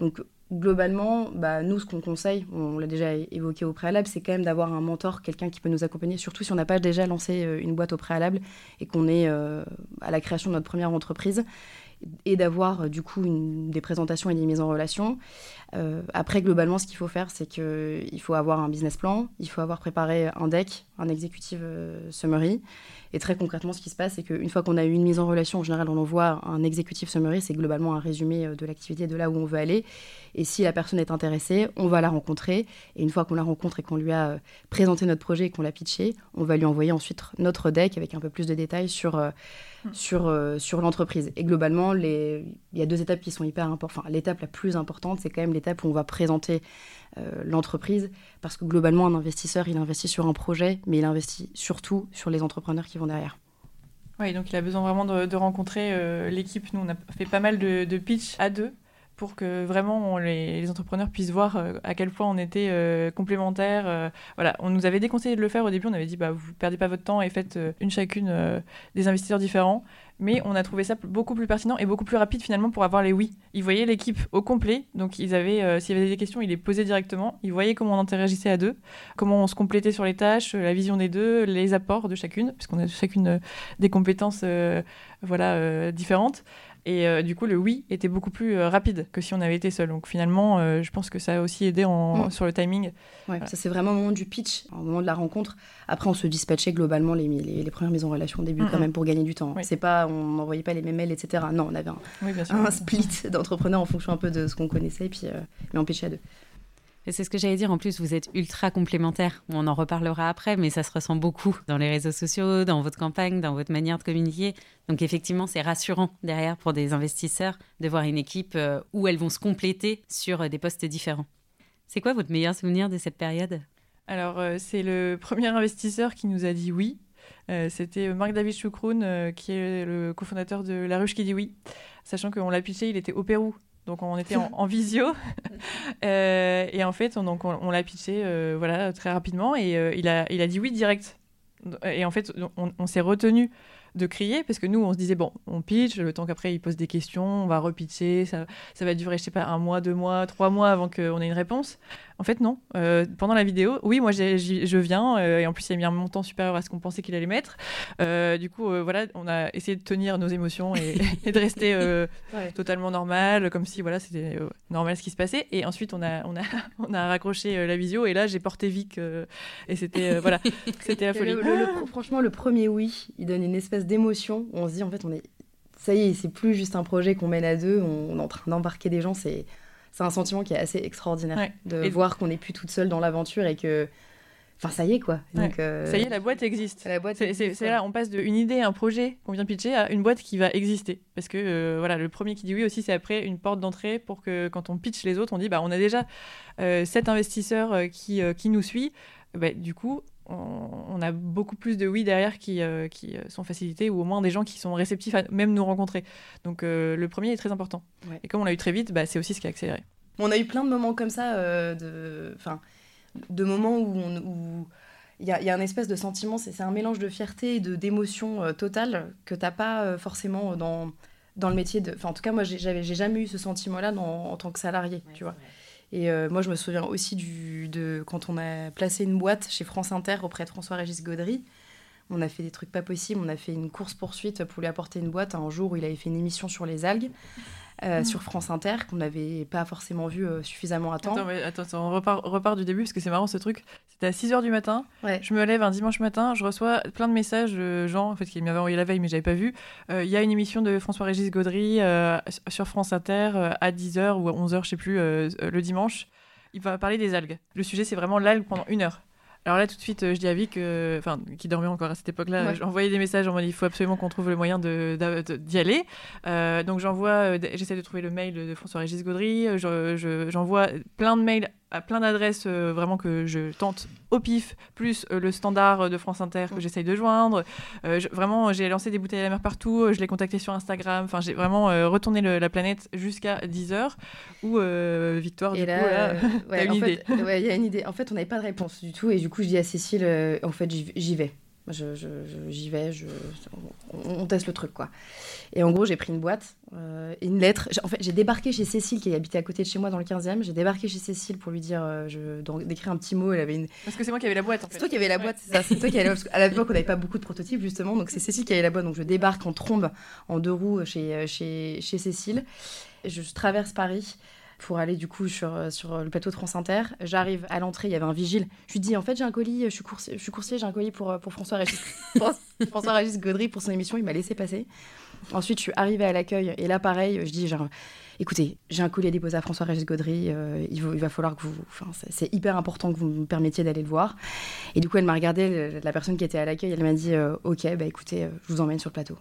Donc globalement, bah, nous ce qu'on conseille, on l'a déjà évoqué au préalable, c'est quand même d'avoir un mentor, quelqu'un qui peut nous accompagner, surtout si on n'a pas déjà lancé euh, une boîte au préalable et qu'on est euh, à la création de notre première entreprise et d'avoir euh, du coup des présentations et des mises en relation. Euh, après, globalement, ce qu'il faut faire, c'est qu'il faut avoir un business plan, il faut avoir préparé un deck, un executive summary, Et très concrètement, ce qui se passe, c'est qu'une fois qu'on a eu une mise en relation, en général, on envoie un exécutif summary, c'est globalement un résumé de l'activité de là où on veut aller. Et si la personne est intéressée, on va la rencontrer. Et une fois qu'on la rencontre et qu'on lui a présenté notre projet et qu'on l'a pitché, on va lui envoyer ensuite notre deck avec un peu plus de détails sur, hmm. sur, sur l'entreprise. Et globalement, les... il y a deux étapes qui sont hyper importantes. Enfin, l'étape la plus importante, c'est quand même l'étape où on va présenter euh, l'entreprise, parce que globalement, un investisseur, il investit sur un projet, mais il investit surtout sur les entrepreneurs qui vont derrière. Oui, donc il a besoin vraiment de, rencontrer euh, l'équipe. Nous, on a fait pas mal de, de pitch à deux pour que vraiment les, entrepreneurs puissent voir euh, à quel point on était complémentaires. voilà, on nous avait déconseillé de le faire au début. On avait dit, bah, vous perdez pas votre temps et faites une chacune des investisseurs différents mais on a trouvé ça beaucoup plus pertinent et beaucoup plus rapide finalement pour avoir les oui. Ils voyaient l'équipe au complet, donc ils avaient, euh, s'il y avait des questions, ils les posaient directement. Ils voyaient comment on interagissait à deux, comment on se complétait sur les tâches, la vision des deux, les apports de chacune, puisqu'on a chacune euh, des compétences euh, voilà différentes. Et euh, du coup, le oui était beaucoup plus euh, rapide que si on avait été seul. Donc finalement, euh, je pense que ça a aussi aidé en, mm. sur le timing. Ouais, ça c'est vraiment au moment du pitch, au moment de la rencontre. Après, on se dispatchait globalement les, les, premières mises en relation au début quand même pour gagner du temps. C'est pas, on n'envoyait pas les mêmes mails, etc. Non, on avait un, [laughs] un split d'entrepreneurs en fonction un peu de ce qu'on connaissait, et puis mais on pitchait à deux. C'est ce que j'allais dire. En plus, vous êtes ultra complémentaires. On en reparlera après, mais ça se ressent beaucoup dans les réseaux sociaux, dans votre campagne, dans votre manière de communiquer. Donc, effectivement, c'est rassurant derrière pour des investisseurs de voir une équipe euh, où elles vont se compléter sur euh, des postes différents. C'est quoi votre meilleur souvenir de cette période? Alors, euh, c'est le premier investisseur qui nous a dit oui. C'était Marc-David Choukroun, qui est le cofondateur de La Ruche qui dit oui. Sachant qu'on l'a pitché, il était au Pérou. Donc on était [laughs] en, visio. [laughs] Euh, et en fait on, donc on, l'a pitché euh, voilà très rapidement. Et euh, il a il a dit oui direct. Et en fait on, on s'est retenu de crier parce que nous on se disait bon on pitch le temps qu'après il pose des questions on va repitcher ça, ça va durer je sais pas un mois deux mois trois mois avant qu'on ait une réponse en fait, non. Euh, pendant la vidéo, oui, moi, je viens. Euh, et en plus, il a mis un montant supérieur à ce qu'on pensait qu'il allait mettre. Euh, du coup, voilà, on a essayé de tenir nos émotions et, [laughs] de rester totalement normal, comme si voilà, c'était normal ce qui se passait. Et ensuite, on a, on a, [laughs] on a raccroché la visio. Et là, j'ai porté Vic. et c'était voilà, [laughs] c'était la folie. franchement, le premier oui, il donne une espèce d'émotion. On se dit, en fait, on est. Ça y est, c'est plus juste un projet qu'on mène à deux. On est en train d'embarquer des gens. C'est c'est un sentiment qui est assez extraordinaire de voir qu'on n'est plus toute seule dans l'aventure et que Enfin, ça y est, quoi. Donc, euh, Ça y est, la boîte existe. La boîte c'est là, on passe d'une idée, un projet qu'on vient pitcher à une boîte qui va exister. Parce que, euh, voilà, le premier qui dit oui aussi, c'est après une porte d'entrée pour que quand on pitch les autres, on dit, bah, on a déjà euh, sept investisseurs qui, qui nous suit. Bah, du coup, on, a beaucoup plus de oui derrière qui, qui sont facilités ou au moins des gens qui sont réceptifs à même nous rencontrer. Donc, le premier est très important. Et comme on l'a eu très vite, bah, c'est aussi ce qui a accéléré. On a eu plein de moments comme ça, de... Enfin, de moments où il y, a, un espèce de sentiment, c'est un mélange de fierté et d'émotion euh, totale que tu n'as pas euh, forcément dans, dans le métier de... Enfin, en tout cas, moi, j'ai jamais eu ce sentiment-là en tant que salarié, tu vois. Et euh, moi, je me souviens aussi du, de quand on a placé une boîte chez France Inter auprès de François-Régis Gaudry. On a fait des trucs pas possibles. On a fait une course-poursuite pour lui apporter une boîte un jour où il avait fait une émission sur les algues. Euh, mm. sur France Inter qu'on n'avait pas forcément vu euh, suffisamment à temps. Attends, on repart, repart, du début parce que c'est marrant ce truc. C'était à 6h du matin. Je me lève un dimanche matin, je reçois plein de messages de gens en fait, qui m'avaient envoyé la veille mais j'avais pas vu. Euh, il y a une émission de François-Régis Gaudry sur France Inter à 10h ou à 11h, je sais plus, le dimanche. Il va parler des algues. Le sujet, c'est vraiment l'algue pendant une heure. Alors là, tout de suite, euh, je dis à Vic, enfin, qui dormait encore à cette époque-là, j'envoyais des messages en mode il faut absolument qu'on trouve le moyen d'y de, aller. Euh, donc j'envoie, euh, j'essaie de trouver le mail de François-Régis Gaudry, j'envoie plein de mails à plein d'adresses euh, vraiment que je tente au pif, plus euh, le standard de France Inter que j'essaye de joindre. Euh, vraiment, j'ai lancé des bouteilles à la mer partout, je l'ai contacté sur Instagram. Enfin, j'ai vraiment retourné la planète jusqu'à 10h où Victoire, du coup, là, [laughs] une idée. il y a une idée. En fait, on n'avait pas de réponse du tout et du coup, je dis à Cécile, en fait, j'y vais j'y vais, je, on, teste le truc, quoi. Et en gros, j'ai pris une boîte, euh, une lettre. En fait, j'ai débarqué chez Cécile, qui habitait à côté de chez moi dans le 15e. J'ai débarqué chez Cécile pour lui dire, euh, je, d'écrire un petit mot. Elle avait une... Parce que c'est moi qui avais la boîte, en fait. C'est toi qui avais la boîte, c'est ça. C'est toi qui avais [laughs] À l'époque, on n'avait pas beaucoup de prototypes, justement. Donc, c'est Cécile qui avait la boîte. Donc, je débarque en trombe, en deux roues, chez, chez, chez Cécile. Je, je traverse Paris. Pour aller du coup sur, sur le plateau de France Inter. J'arrive à l'entrée, il y avait un vigile. Je lui dis en fait j'ai un colis, je suis coursier, je j'ai un colis pour, François Régis, [laughs] François Régis Gaudry pour son émission, il m'a laissé passer. Ensuite je suis arrivée à l'accueil et là pareil, je dis genre écoutez, j'ai un colis à déposer à François Régis Gaudry, euh, il, va falloir que vous. C'est hyper important que vous me permettiez d'aller le voir. Et du coup, elle m'a regardé, la personne qui était à l'accueil, elle m'a dit euh, Ok, bah écoutez, euh, je vous emmène sur le plateau.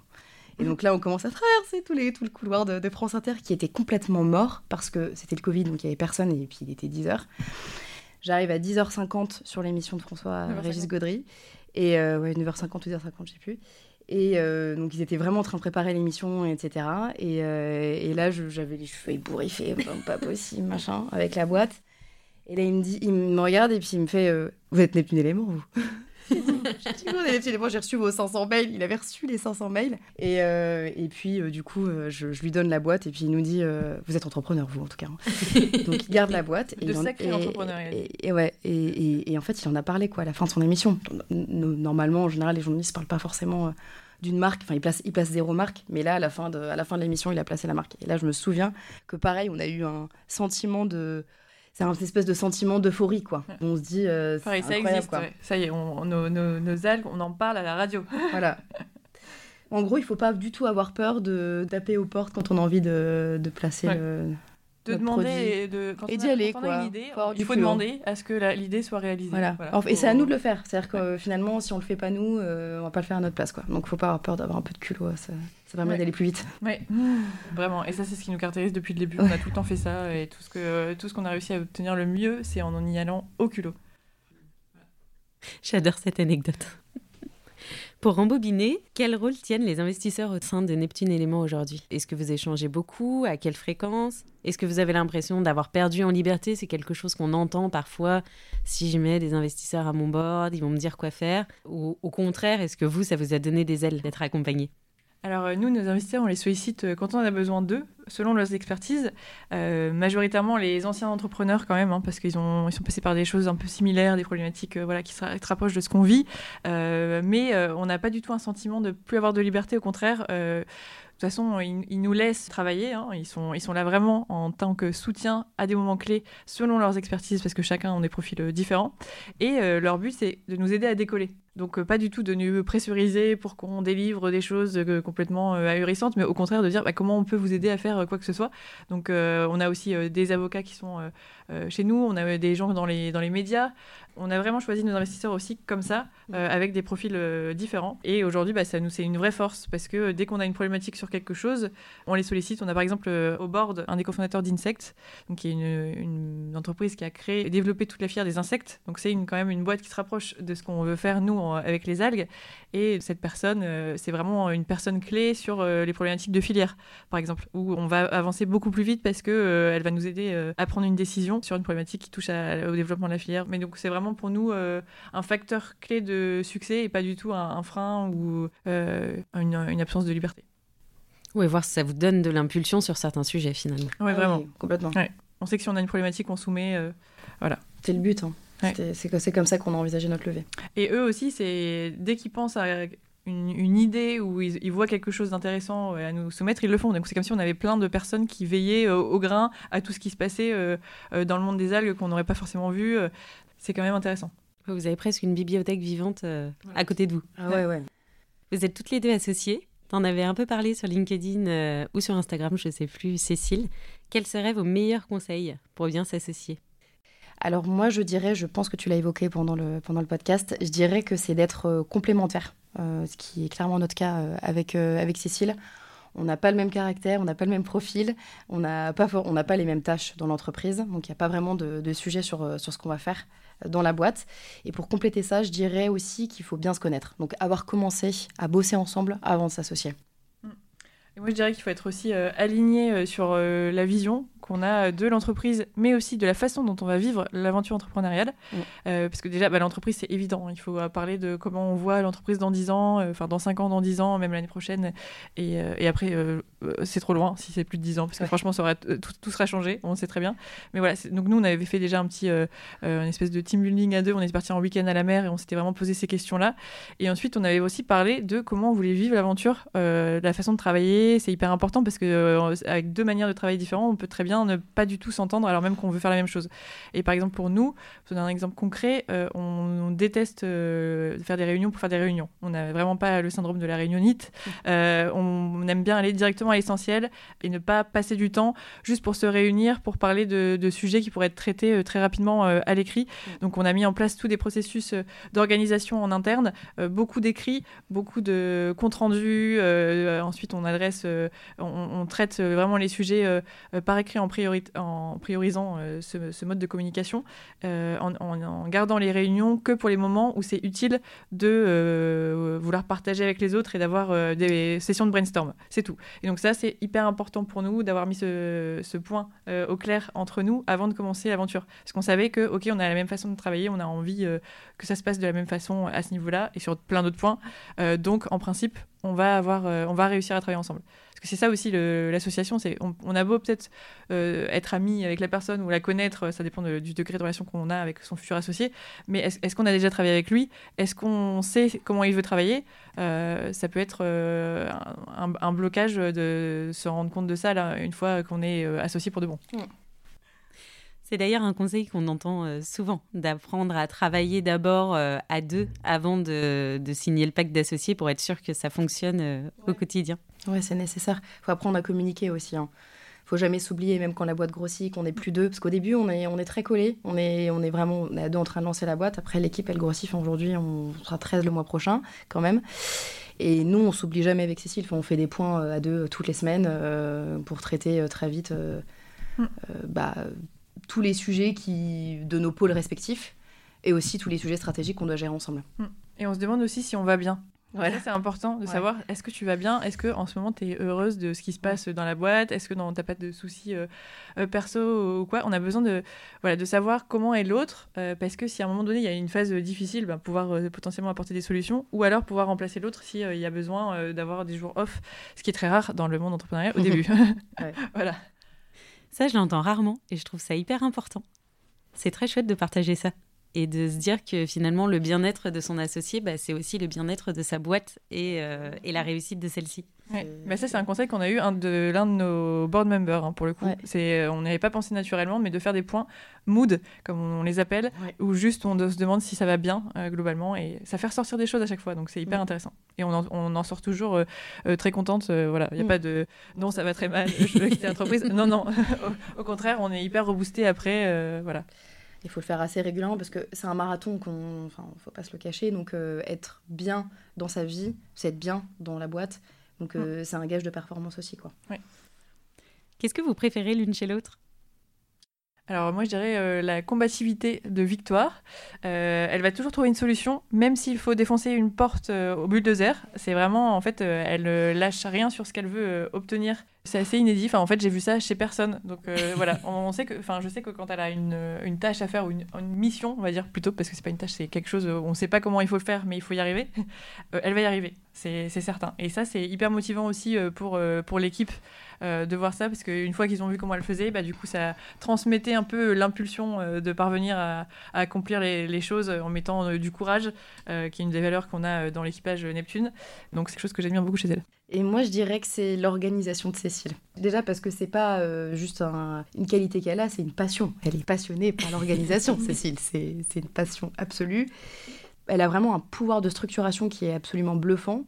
Et donc là, on commence à traverser les, tout le couloir de, France Inter qui était complètement mort parce que c'était le Covid, donc il n'y avait personne et puis il était 10h. J'arrive à 10h50 sur l'émission de François Régis Gaudry. Et ouais, 9h50 ou 10h50, je sais plus. Et euh, donc, ils étaient vraiment en train de préparer l'émission, etc. Et, euh, et là, j'avais les cheveux ébouriffés, [laughs] pas possible, machin, avec la boîte. Et là, il me, dit, il me regarde et puis il me fait euh, Vous êtes Neptune Élément, vous? J'ai reçu vos 500 mails. Il avait reçu les 500 mails. Et, euh, et puis, euh, du coup, euh, je, lui donne la boîte et puis il nous dit Vous êtes entrepreneur, vous, en tout cas. Hein. [laughs] Donc, il garde la boîte. Et De sacré entrepreneur. Et, ouais, et, et, en fait, il en a parlé quoi, à la fin de son émission. Normalement, en général, les journalistes ne parlent pas forcément d'une marque. Enfin, il place, il place zéro marque, mais là, à la fin de, à la fin de l'émission, il a placé la marque. Et là, je me souviens que pareil, on a eu un sentiment de c'est un espèce de sentiment d'euphorie, quoi. On se dit, euh, ça existe, quoi. ça y est, on, nos, nos, algues, on en parle à la radio. [laughs] voilà. En gros, il faut pas du tout avoir peur de taper aux portes quand on a envie de, de placer le, de demander et de et d'y aller quoi. Une idée, il faut demander à ce que l'idée soit réalisée. Voilà. et c'est à nous de le faire. C'est-à-dire que finalement, si on le fait pas nous, euh, on va pas le faire à notre place quoi. Donc faut pas avoir peur d'avoir un peu de culot. Ça, ça permet d'aller plus vite. Oui, [laughs] vraiment. Et ça, c'est ce qui nous caractérise depuis le début. On a tout le temps fait ça et tout ce que tout ce qu'on a réussi à obtenir le mieux, c'est en en y allant au culot. J'adore cette anecdote. Pour rembobiner, quel rôle tiennent les investisseurs au sein de Neptune Éléments aujourd'hui? Est-ce que vous échangez beaucoup? À quelle fréquence? Est-ce que vous avez l'impression d'avoir perdu en liberté? C'est quelque chose qu'on entend parfois. Si je mets des investisseurs à mon board, ils vont me dire quoi faire. Ou au contraire, est-ce que vous, ça vous a donné des ailes d'être accompagné? Alors euh, nous, nos investisseurs, on les sollicite euh, quand on a besoin d'eux, selon leurs expertises. Euh, majoritairement les anciens entrepreneurs quand même, hein, parce qu'ils ont, ils sont passés par des choses un peu similaires, des problématiques voilà, qui se, rapprochent de ce qu'on vit. mais on n'a pas du tout un sentiment de plus avoir de liberté, au contraire. De toute façon, ils, nous laissent travailler. Hein. Ils, sont, ils sont là vraiment en tant que soutien à des moments clés selon leurs expertises, parce que chacun a des profils différents. Et leur but, c'est de nous aider à décoller. Donc euh, pas du tout de nous pressuriser pour qu'on délivre des choses euh, complètement euh, ahurissantes, mais au contraire de dire bah, comment on peut vous aider à faire quoi que ce soit. Donc on a aussi des avocats qui sont chez nous, on a des gens dans les, dans les médias. On a vraiment choisi nos investisseurs aussi comme ça, mmh. avec des profils différents. Et aujourd'hui, bah, ça nous c'est une vraie force parce que dès qu'on a une problématique sur quelque chose, on les sollicite. On a par exemple au board un des cofondateurs d'Insect, qui est une, une, entreprise qui a créé et développé toute la filière des insectes. Donc c'est quand même une boîte qui se rapproche de ce qu'on veut faire nous avec les algues. Et cette personne, euh, c'est vraiment une personne clé sur euh, les problématiques de filière, par exemple, où on va avancer beaucoup plus vite parce que euh, elle va nous aider à prendre une décision sur une problématique qui touche au développement de la filière. Mais donc c'est vraiment pour nous un facteur clé de succès et pas du tout un, frein ou une, absence de liberté. Oui, voir si ça vous donne de l'impulsion sur certains sujets finalement. Oui, vraiment. Ah complètement. On sait que si on a une problématique, on soumet. voilà. C'est le but. Hein. C'est comme ça qu'on a envisagé notre levée. Et eux aussi, c'est dès qu'ils pensent à une, idée ou ils, voient quelque chose d'intéressant à nous soumettre, ils le font. Donc c'est comme si on avait plein de personnes qui veillaient euh, au grain à tout ce qui se passait euh, euh, dans le monde des algues qu'on n'aurait pas forcément vu. c'est quand même intéressant. Vous avez presque une bibliothèque vivante à côté de vous. Ah ouais, ouais. Vous êtes toutes les deux associées. T'en avais un peu parlé sur LinkedIn ou sur Instagram, je ne sais plus, Cécile. Quels seraient vos meilleurs conseils pour bien s'associer? Alors moi, je dirais, je pense que tu l'as évoqué pendant le, pendant le podcast, je dirais que c'est d'être euh, complémentaire, euh, ce qui est clairement notre cas euh, avec, avec Cécile. On n'a pas le même caractère, on n'a pas le même profil, on n'a pas, les mêmes tâches dans l'entreprise, donc il n'y a pas vraiment de, sujet sur, ce qu'on va faire dans la boîte. Et pour compléter ça, je dirais aussi qu'il faut bien se connaître, donc avoir commencé à bosser ensemble avant de s'associer. Et moi, je dirais qu'il faut être aussi aligné sur la vision, qu'on a de l'entreprise, mais aussi de la façon dont on va vivre l'aventure entrepreneuriale. Mm. Euh, parce que déjà, bah, l'entreprise, c'est évident. Il faut parler de comment on voit l'entreprise dans 10 ans, euh, enfin dans 5 ans, dans 10 ans, même l'année prochaine. Et, euh, et après, c'est trop loin si c'est plus de 10 ans, parce que franchement, ça aurait, tout, tout, sera changé, on sait très bien. Mais voilà, donc nous, on avait fait déjà un petit, une espèce de team building à deux. On est parti en week-end à la mer et on s'était vraiment posé ces questions-là. Et ensuite, on avait aussi parlé de comment on voulait vivre l'aventure, la façon de travailler. C'est hyper important parce que avec deux manières de travailler différentes, on peut très bien bien ne pas du tout s'entendre alors même qu'on veut faire la même chose. Et par exemple pour nous, pour donner un exemple concret, euh, on, déteste euh, faire des réunions pour faire des réunions. On n'a vraiment pas le syndrome de la réunionnite. [laughs] Euh, on, aime bien aller directement à l'essentiel et ne pas passer du temps juste pour se réunir, pour parler de, de sujets qui pourraient être traités très rapidement à l'écrit. Donc on a mis en place tous des processus d'organisation en interne, beaucoup d'écrits, beaucoup de comptes rendus. ensuite on adresse, on, on, traite vraiment les sujets par écrit en, en priorisant ce, ce, mode de communication, en, en, gardant les réunions que pour les moments où c'est utile de euh, vouloir partager avec les autres et d'avoir euh, des sessions de brainstorm. C'est tout. Et donc ça, c'est hyper important pour nous d'avoir mis ce, ce point euh, au clair entre nous avant de commencer l'aventure. Parce qu'on savait que, ok, on a la même façon de travailler, on a envie que ça se passe de la même façon à ce niveau-là et sur plein d'autres points. donc, en principe, on va, avoir, on va réussir à travailler ensemble. C'est ça aussi l'association, on, a beau peut-être euh, être ami avec la personne ou la connaître, ça dépend du degré de relation qu'on a avec son futur associé, mais est-ce qu'on a déjà travaillé avec lui? Est-ce qu'on sait comment il veut travailler? Euh, Ça peut être euh, un, blocage de se rendre compte de ça là, une fois qu'on est associé pour de bon. C'est d'ailleurs un conseil qu'on entend euh, souvent, d'apprendre à travailler d'abord euh, à deux avant de, signer le pacte d'associés pour être sûr que ça fonctionne euh, au quotidien. Oui, c'est nécessaire. Il faut apprendre à communiquer aussi. Hein. faut jamais s'oublier, même quand la boîte grossit, qu'on n'est plus deux. Parce qu'au début, on est, on est très collés. On est, on est vraiment on est à deux en train de lancer la boîte. Après, l'équipe, elle grossit. aujourd'hui, on sera 13 le mois prochain, quand même. Et nous, on s'oublie jamais avec Cécile. on fait des points à deux toutes les semaines pour traiter très vite mm. bah, tous les sujets qui, de nos pôles respectifs et aussi tous les sujets stratégiques qu'on doit gérer ensemble. Hmm. Et on se demande aussi si on va bien. Voilà. C'est important de savoir est-ce que tu vas bien? Est-ce que en ce moment tu es heureuse de ce qui se passe dans la boîte? Est-ce que tu n'as pas de soucis euh, euh, perso ou quoi? On a besoin de, voilà, de savoir comment est l'autre euh, parce que si à un moment donné il y a une phase difficile, ben, pouvoir potentiellement apporter des solutions ou alors pouvoir remplacer l'autre s'il y a besoin d'avoir des jours off, ce qui est très rare dans le monde entrepreneurial au [laughs] début. [laughs] voilà. Ça, je l'entends rarement et je trouve ça hyper important. C'est très chouette de partager ça et de se dire que finalement le bien-être de son associé, bah, c'est aussi le bien-être de sa boîte et, euh, et la réussite de celle-ci. Mais ça, c'est un conseil qu'on a eu un de l'un de nos board members, hein, pour le coup. C'est, euh, on n'avait pas pensé naturellement, mais de faire des points mood, comme on, les appelle, où juste on se demande si ça va bien euh, globalement, et ça fait ressortir des choses à chaque fois, donc c'est hyper intéressant. Et on en, on en sort toujours très contente. voilà, il n'y a mm. pas de non, ça va très mal, je veux quitter l'entreprise. non, non, [laughs] au, au, contraire, on est hyper reboosté après. voilà. Il faut le faire assez régulièrement parce que c'est un marathon qu'on, enfin, faut pas se le cacher. Donc euh, être bien dans sa vie, c'est être bien dans la boîte. Donc euh, c'est un gage de performance aussi, quoi. Qu'est-ce que vous préférez l'une chez l'autre? Alors moi je dirais euh, la combativité de Victoire. elle va toujours trouver une solution, même s'il faut défoncer une porte au bulldozer. C'est vraiment en fait, elle lâche rien sur ce qu'elle veut obtenir c'est assez inédit. En fait, j'ai vu ça chez personne. Donc euh, [laughs] voilà, on sait que, enfin, je sais que quand elle a une, une tâche à faire ou une, mission, on va dire plutôt, parce que c'est pas une tâche, c'est quelque chose, on sait pas comment il faut le faire, mais il faut y arriver. [laughs] Euh, elle va y arriver, c'est certain. Et ça, c'est hyper motivant aussi euh, pour pour l'équipe de voir ça, parce qu'une fois qu'ils ont vu comment elle faisait, bah, du coup, ça transmettait un peu l'impulsion de parvenir à, accomplir les, les, choses en mettant du courage, qui est une des valeurs qu'on a dans l'équipage Neptune. Donc c'est quelque chose que j'admire beaucoup chez elle. Et moi, je dirais que c'est l'organisation de Cécile. Déjà parce que c'est pas euh, juste une qualité qu'elle a, c'est une passion. Elle est passionnée par l'organisation, [laughs] Cécile. C'est une passion absolue. Elle a vraiment un pouvoir de structuration qui est absolument bluffant.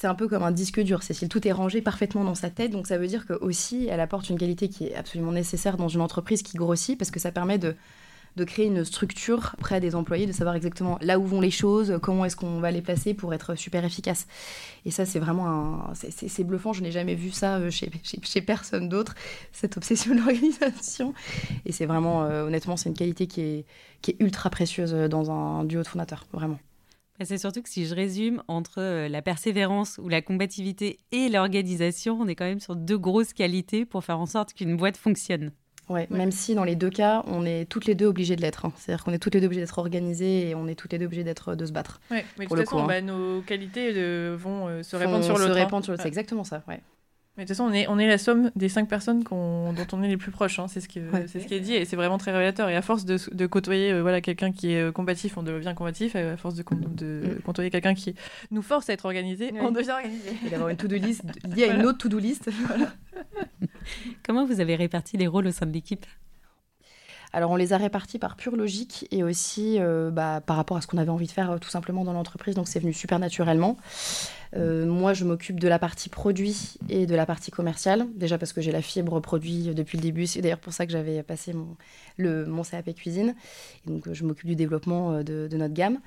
C'est un peu comme un disque dur, Cécile. Tout est rangé parfaitement dans sa tête. Donc ça veut dire que aussi, elle apporte une qualité qui est absolument nécessaire dans une entreprise qui grossit parce que ça permet de créer une structure auprès des employés, de savoir exactement là où vont les choses, comment est-ce qu'on va les placer pour être super efficace. Et ça, c'est vraiment. C'est bluffant, je n'ai jamais vu ça euh, [laughs] chez, personne d'autre, cette obsession de l'organisation. Et c'est vraiment, euh, honnêtement, c'est une qualité qui est, qui est ultra précieuse dans un duo de fondateurs, vraiment. C'est surtout que si je résume, entre euh, la persévérance ou la combativité et l'organisation, on est quand même sur deux grosses qualités pour faire en sorte qu'une boîte fonctionne. Ouais, même si dans les deux cas, on est toutes les deux obligées de l'être. Hein. C'est-à-dire qu'on est toutes les deux obligées d'être organisées et on est toutes les deux obligées d'être de se battre. Ouais, mais de toute façon, bah, nos qualités euh, vont euh, se répandre sur l'autre. Se hein. répandre sur C'est exactement ça. Ouais. Mais de toute façon, on est, on est la somme des cinq personnes dont on est les plus proches. Hein. C'est ce, qui, c'est ce qui est dit et c'est vraiment très révélateur. Et à force de, de côtoyer euh, voilà, quelqu'un qui est combatif, on devient combatif. Et à force de, de mm. côtoyer quelqu'un qui nous force à être organisé, on devient organisé. Et d'avoir une to-do list [laughs] liée à une autre to-do list. [laughs] Comment vous avez réparti les rôles au sein de l'équipe? Alors on les a répartis par pure logique et aussi euh, bah, par rapport à ce qu'on avait envie de faire euh, tout simplement dans l'entreprise, donc c'est venu super naturellement. Euh, moi, je m'occupe de la partie produit et de la partie commerciale. Déjà parce que j'ai la fibre produit depuis le début. C'est d'ailleurs pour ça que j'avais passé mon, CAP cuisine. Et donc, je m'occupe du développement de, notre gamme.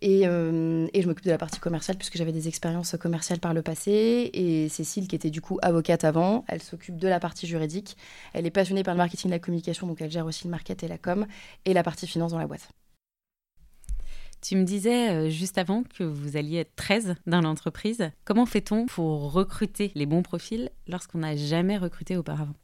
Et, et je m'occupe de la partie commerciale puisque j'avais des expériences commerciales par le passé. Et Cécile, qui était du coup avocate avant, elle s'occupe de la partie juridique. Elle est passionnée par le marketing et la communication, donc elle gère aussi le marketing et la com et la partie finance dans la boîte. Tu me disais euh, juste avant que vous alliez être 13 dans l'entreprise. Comment fait-on pour recruter les bons profils lorsqu'on n'a jamais recruté auparavant?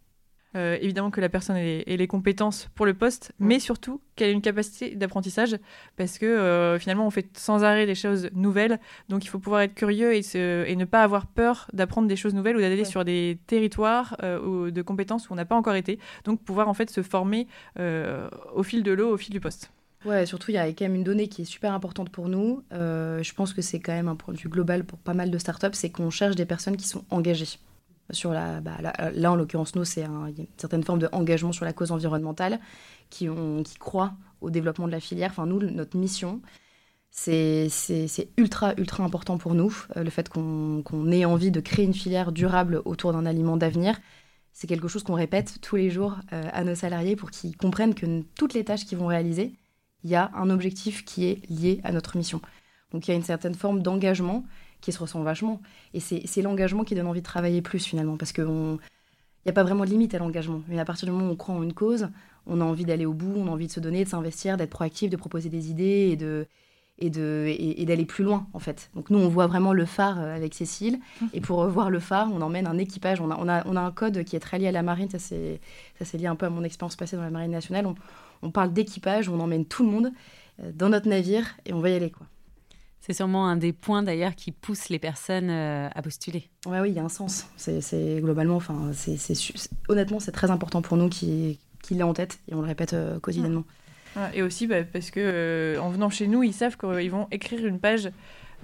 Euh, évidemment que la personne ait, les compétences pour le poste, mais surtout qu'elle ait une capacité d'apprentissage, parce que euh, finalement on fait sans arrêt des choses nouvelles, donc il faut pouvoir être curieux et, et ne pas avoir peur d'apprendre des choses nouvelles ou d'aller sur des territoires euh, de compétences où on n'a pas encore été, donc pouvoir en fait se former au fil de l'eau, au fil du poste. Ouais, surtout, il y a quand même une donnée qui est super importante pour nous. je pense que c'est quand même un point de vue global pour pas mal de startups, c'est qu'on cherche des personnes qui sont engagées sur la, bah, là, en l'occurrence nous c'est un, une certaine forme d'engagement sur la cause environnementale qui, ont, croient au développement de la filière. Enfin nous notre mission c'est ultra ultra important pour nous euh, le fait qu'on ait envie de créer une filière durable autour d'un aliment d'avenir. C'est quelque chose qu'on répète tous les jours euh, à nos salariés pour qu'ils comprennent que toutes les tâches qu'ils vont réaliser, il y a un objectif qui est lié à notre mission. Donc il y a une certaine forme d'engagement qui se ressent vachement. Et c'est l'engagement qui donne envie de travailler plus finalement, parce qu'il n'y a pas vraiment de limite à l'engagement. Mais à partir du moment où on croit en une cause, on a envie d'aller au bout, on a envie de se donner, de s'investir, d'être proactif, de proposer des idées et de et de et, d'aller plus loin en fait. Donc nous on voit vraiment le phare euh, avec Cécile mmh. et pour voir le phare, on emmène un équipage, on a, on a, on a un code qui est très lié à la marine, ça c'est ça c'est lié un peu à mon expérience passée dans la marine nationale. On, on parle d'équipage, on emmène tout le monde euh, dans notre navire et on va y aller quoi. C'est sûrement un des points d'ailleurs qui pousse les personnes euh, à postuler. Ouais, oui, il y a un sens. C'est globalement, enfin, c'est honnêtement, c'est très important pour nous qu'il l'ait en tête et on le répète euh, quotidiennement. et aussi bah, parce que euh, en venant chez nous, ils savent qu'ils vont écrire une page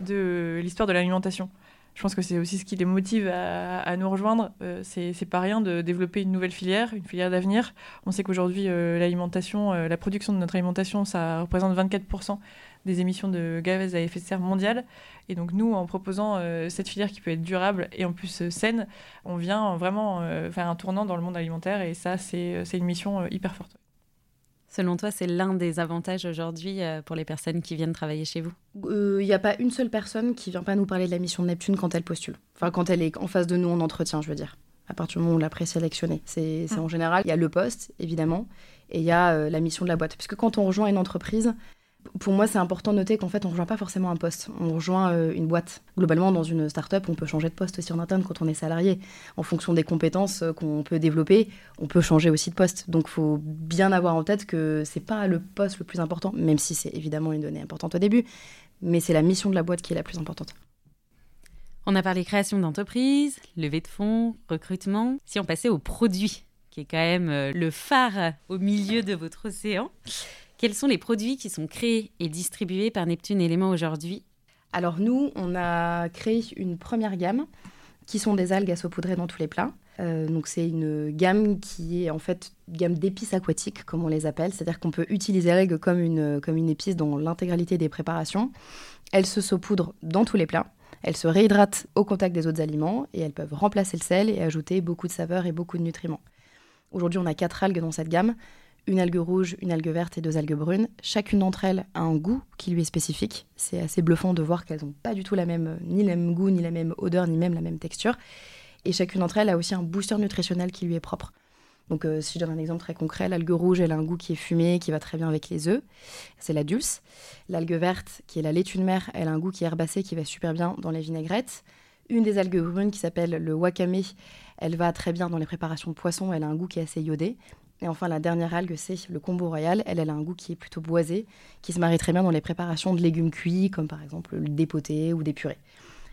de l'histoire de l'alimentation. Je pense que c'est aussi ce qui les motive à, nous rejoindre. c'est pas rien de développer une nouvelle filière, une filière d'avenir. On sait qu'aujourd'hui, l'alimentation, la production de notre alimentation, ça représente 24% des émissions de gaz à effet de serre mondiales. Et donc nous, en proposant euh, cette filière qui peut être durable et en plus euh, saine, on vient vraiment euh, faire un tournant dans le monde alimentaire et ça, c'est une mission hyper forte. Selon toi, c'est l'un des avantages aujourd'hui pour les personnes qui viennent travailler chez vous? Il n'y a pas une seule personne qui vient pas nous parler de la mission de Neptune quand elle postule. Enfin, quand elle est en face de nous en entretien, je veux dire. À partir du moment où on l'a présélectionnée. C'est mmh. en général, il y a le poste, évidemment, et il y a la mission de la boîte. Puisque quand on rejoint une entreprise, pour moi, c'est important de noter qu'en fait, on ne rejoint pas forcément un poste, on rejoint euh, une boîte. Globalement, dans une start-up, on peut changer de poste aussi en interne quand on est salarié. En fonction des compétences euh, qu'on peut développer, on peut changer aussi de poste. Donc, il faut bien avoir en tête que c'est pas le poste le plus important, même si c'est évidemment une donnée importante au début, mais c'est la mission de la boîte qui est la plus importante. On a parlé création d'entreprise, levée de fonds, recrutement. Si on passait au produit, qui est quand même euh, le phare au milieu de votre océan, quels sont les produits qui sont créés et distribués par Neptune Éléments aujourd'hui? Alors nous, on a créé une première gamme qui sont des algues à saupoudrer dans tous les plats. Euh, donc c'est une gamme qui est en fait une gamme d'épices aquatiques, comme on les appelle, c'est-à-dire qu'on peut utiliser l'algue comme une, comme une épice dans l'intégralité des préparations. Elles se saupoudrent dans tous les plats. Elles se réhydratent au contact des autres aliments et elles peuvent remplacer le sel et ajouter beaucoup de saveurs et beaucoup de nutriments. Aujourd'hui, on a quatre algues dans cette gamme une algue rouge, une algue verte et deux algues brunes. Chacune d'entre elles a un goût qui lui est spécifique. C'est assez bluffant de voir qu'elles n'ont pas du tout la même, ni le même goût, ni la même odeur, ni même la même texture. Et chacune d'entre elles a aussi un booster nutritionnel qui lui est propre. Donc, euh, si je donne un exemple très concret, l'algue rouge, elle a un goût qui est fumé, qui va très bien avec les œufs. C'est la dulce. L'algue verte, qui est la laitue de mer, elle a un goût qui est herbacé, qui va super bien dans les vinaigrettes. Une des algues brunes qui s'appelle le wakame, elle va très bien dans les préparations de poisson, elle a un goût qui est assez iodé. Et enfin, la dernière algue, c'est le combo royal. Elle, elle a un goût qui est plutôt boisé, qui se marie très bien dans les préparations de légumes cuits, comme par exemple le dépoté ou des purées.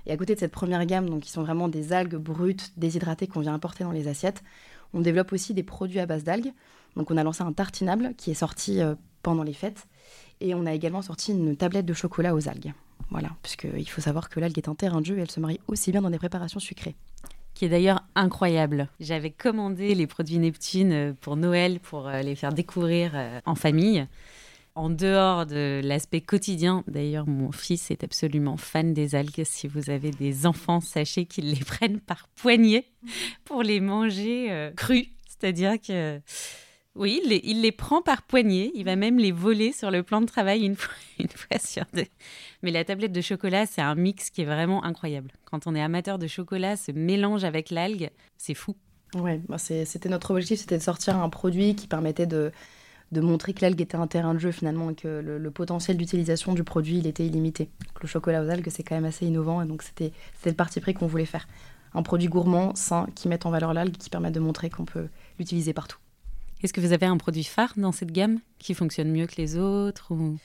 Et à côté de cette première gamme, donc, qui sont vraiment des algues brutes, déshydratées qu'on vient importer dans les assiettes, on développe aussi des produits à base d'algues. Donc on a lancé un tartinable qui est sorti euh, pendant les fêtes. Et on a également sorti une tablette de chocolat aux algues. Voilà, puisqu'il faut savoir que l'algue est un terrain de jeu et elle se marie aussi bien dans des préparations sucrées qui est d'ailleurs incroyables. J'avais commandé les produits Neptune euh, pour Noël pour euh, les faire découvrir euh, en famille. En dehors de l'aspect quotidien, d'ailleurs, mon fils est absolument fan des algues. Si vous avez des enfants, sachez qu'ils les [laughs] prennent par poignée pour les manger crus. C'est-à-dire que, oui, il les, il les prend par poignée. Il va même les voler sur le plan de travail une fois, [laughs] une fois sur deux. Mais la tablette de chocolat, c'est un mix qui est vraiment incroyable. Quand on est amateur de chocolat, ce mélange avec l'algue, c'est fou. Ouais, bah c'était notre objectif, c'était de sortir un produit qui permettait de, de montrer que l'algue était un terrain de jeu finalement et que le, le potentiel d'utilisation du produit il était illimité. Donc, le chocolat aux algues c'est quand même assez innovant et donc c'était c'était le parti pris qu'on voulait faire. Un produit gourmand, sain, qui mette en valeur l'algue, qui permet de montrer qu'on peut l'utiliser partout. Est-ce que vous avez un produit phare dans cette gamme qui fonctionne mieux que les autres ou...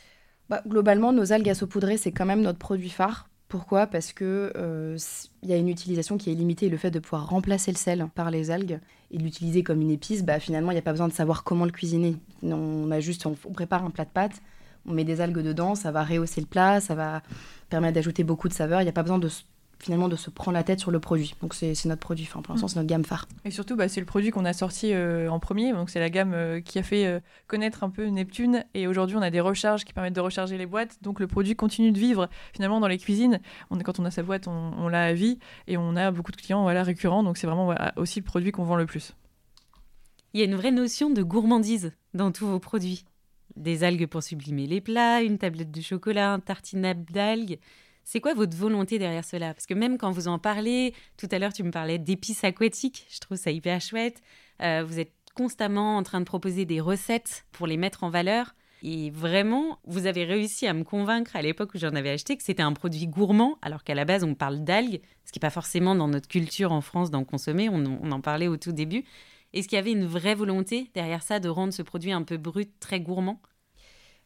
Bah, globalement, nos algues à saupoudrer, c'est quand même notre produit phare. Pourquoi? Parce que euh, il y a une utilisation qui est limitée. Le fait de pouvoir remplacer le sel par les algues et l'utiliser comme une épice, bah, finalement, il n'y a pas besoin de savoir comment le cuisiner. On on, prépare un plat de pâtes, on met des algues dedans, ça va rehausser le plat, ça va permettre d'ajouter beaucoup de saveurs. Il n'y a pas besoin de finalement de se prendre la tête sur le produit. Donc c'est notre produit. Enfin, pour l'instant, Mm. c'est notre gamme phare. Et surtout, bah, c'est le produit qu'on a sorti euh, en premier. Donc, c'est la gamme euh, qui a fait euh, connaître un peu Neptune. Et aujourd'hui, on a des recharges qui permettent de recharger les boîtes. Donc, le produit continue de vivre finalement dans les cuisines. On, quand on a sa boîte, on, on l'a à vie. Et on a beaucoup de clients voilà, récurrents. Donc, c'est vraiment voilà, aussi le produit qu'on vend le plus. Il y a une vraie notion de gourmandise dans tous vos produits. Des algues pour sublimer les plats, une tablette de chocolat, un tartinable d'algues. C'est quoi votre volonté derrière cela? Parce que même quand vous en parlez, tout à l'heure tu me parlais d'épices aquatiques, je trouve ça hyper chouette. Euh, vous êtes constamment en train de proposer des recettes pour les mettre en valeur. Et vraiment, vous avez réussi à me convaincre à l'époque où j'en avais acheté que c'était un produit gourmand, alors qu'à la base on parle d'algues, ce qui n'est pas forcément dans notre culture en France d'en consommer, on, on en parlait au tout début. Est-ce qu'il y avait une vraie volonté derrière ça de rendre ce produit un peu brut, très gourmand?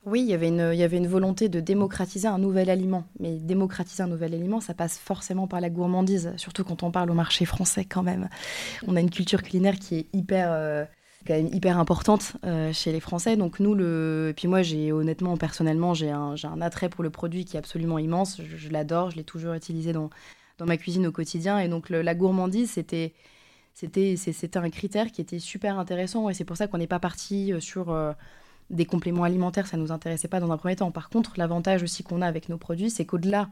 Oui, il y, avait une, volonté de démocratiser un nouvel aliment. Mais démocratiser un nouvel aliment, ça passe forcément par la gourmandise, surtout quand on parle au marché français quand même. On a une culture culinaire qui est hyper, euh, quand même hyper importante euh, chez les Français. Donc nous, le... et puis moi, j'ai honnêtement, personnellement, j'ai un, attrait pour le produit qui est absolument immense. Je, l'adore, je l'ai toujours utilisé dans, ma cuisine au quotidien. Et donc la gourmandise, c'était... C'était, un critère qui était super intéressant et c'est pour ça qu'on n'est pas parti euh, sur des compléments alimentaires, ça nous intéressait pas dans un premier temps. Par contre, l'avantage aussi qu'on a avec nos produits, c'est qu'au-delà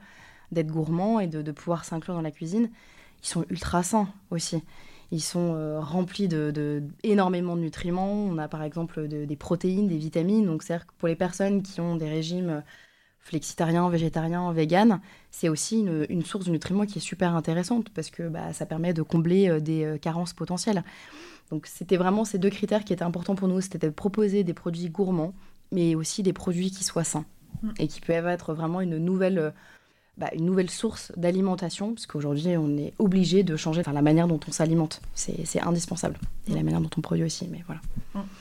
d'être gourmands et de, pouvoir s'inclure dans la cuisine, ils sont ultra sains aussi. Ils sont euh, remplis de, de- nutriments. On a par exemple de- des protéines, des vitamines. Donc, c'est-à-dire que pour les personnes qui ont des régimes flexitariens, végétariens, véganes, c'est aussi une, une source de nutriments qui est super intéressante parce que bah, ça permet de combler euh, des euh, carences potentielles. Donc c'était vraiment ces deux critères qui étaient importants pour nous, c'était de proposer des produits gourmands, mais aussi des produits qui soient sains Mm. et qui peuvent être vraiment une nouvelle, euh, bah, une nouvelle source d'alimentation, parce qu'aujourd'hui on est obligé de changer la manière dont on s'alimente, c'est indispensable, et la manière dont on produit aussi, mais voilà.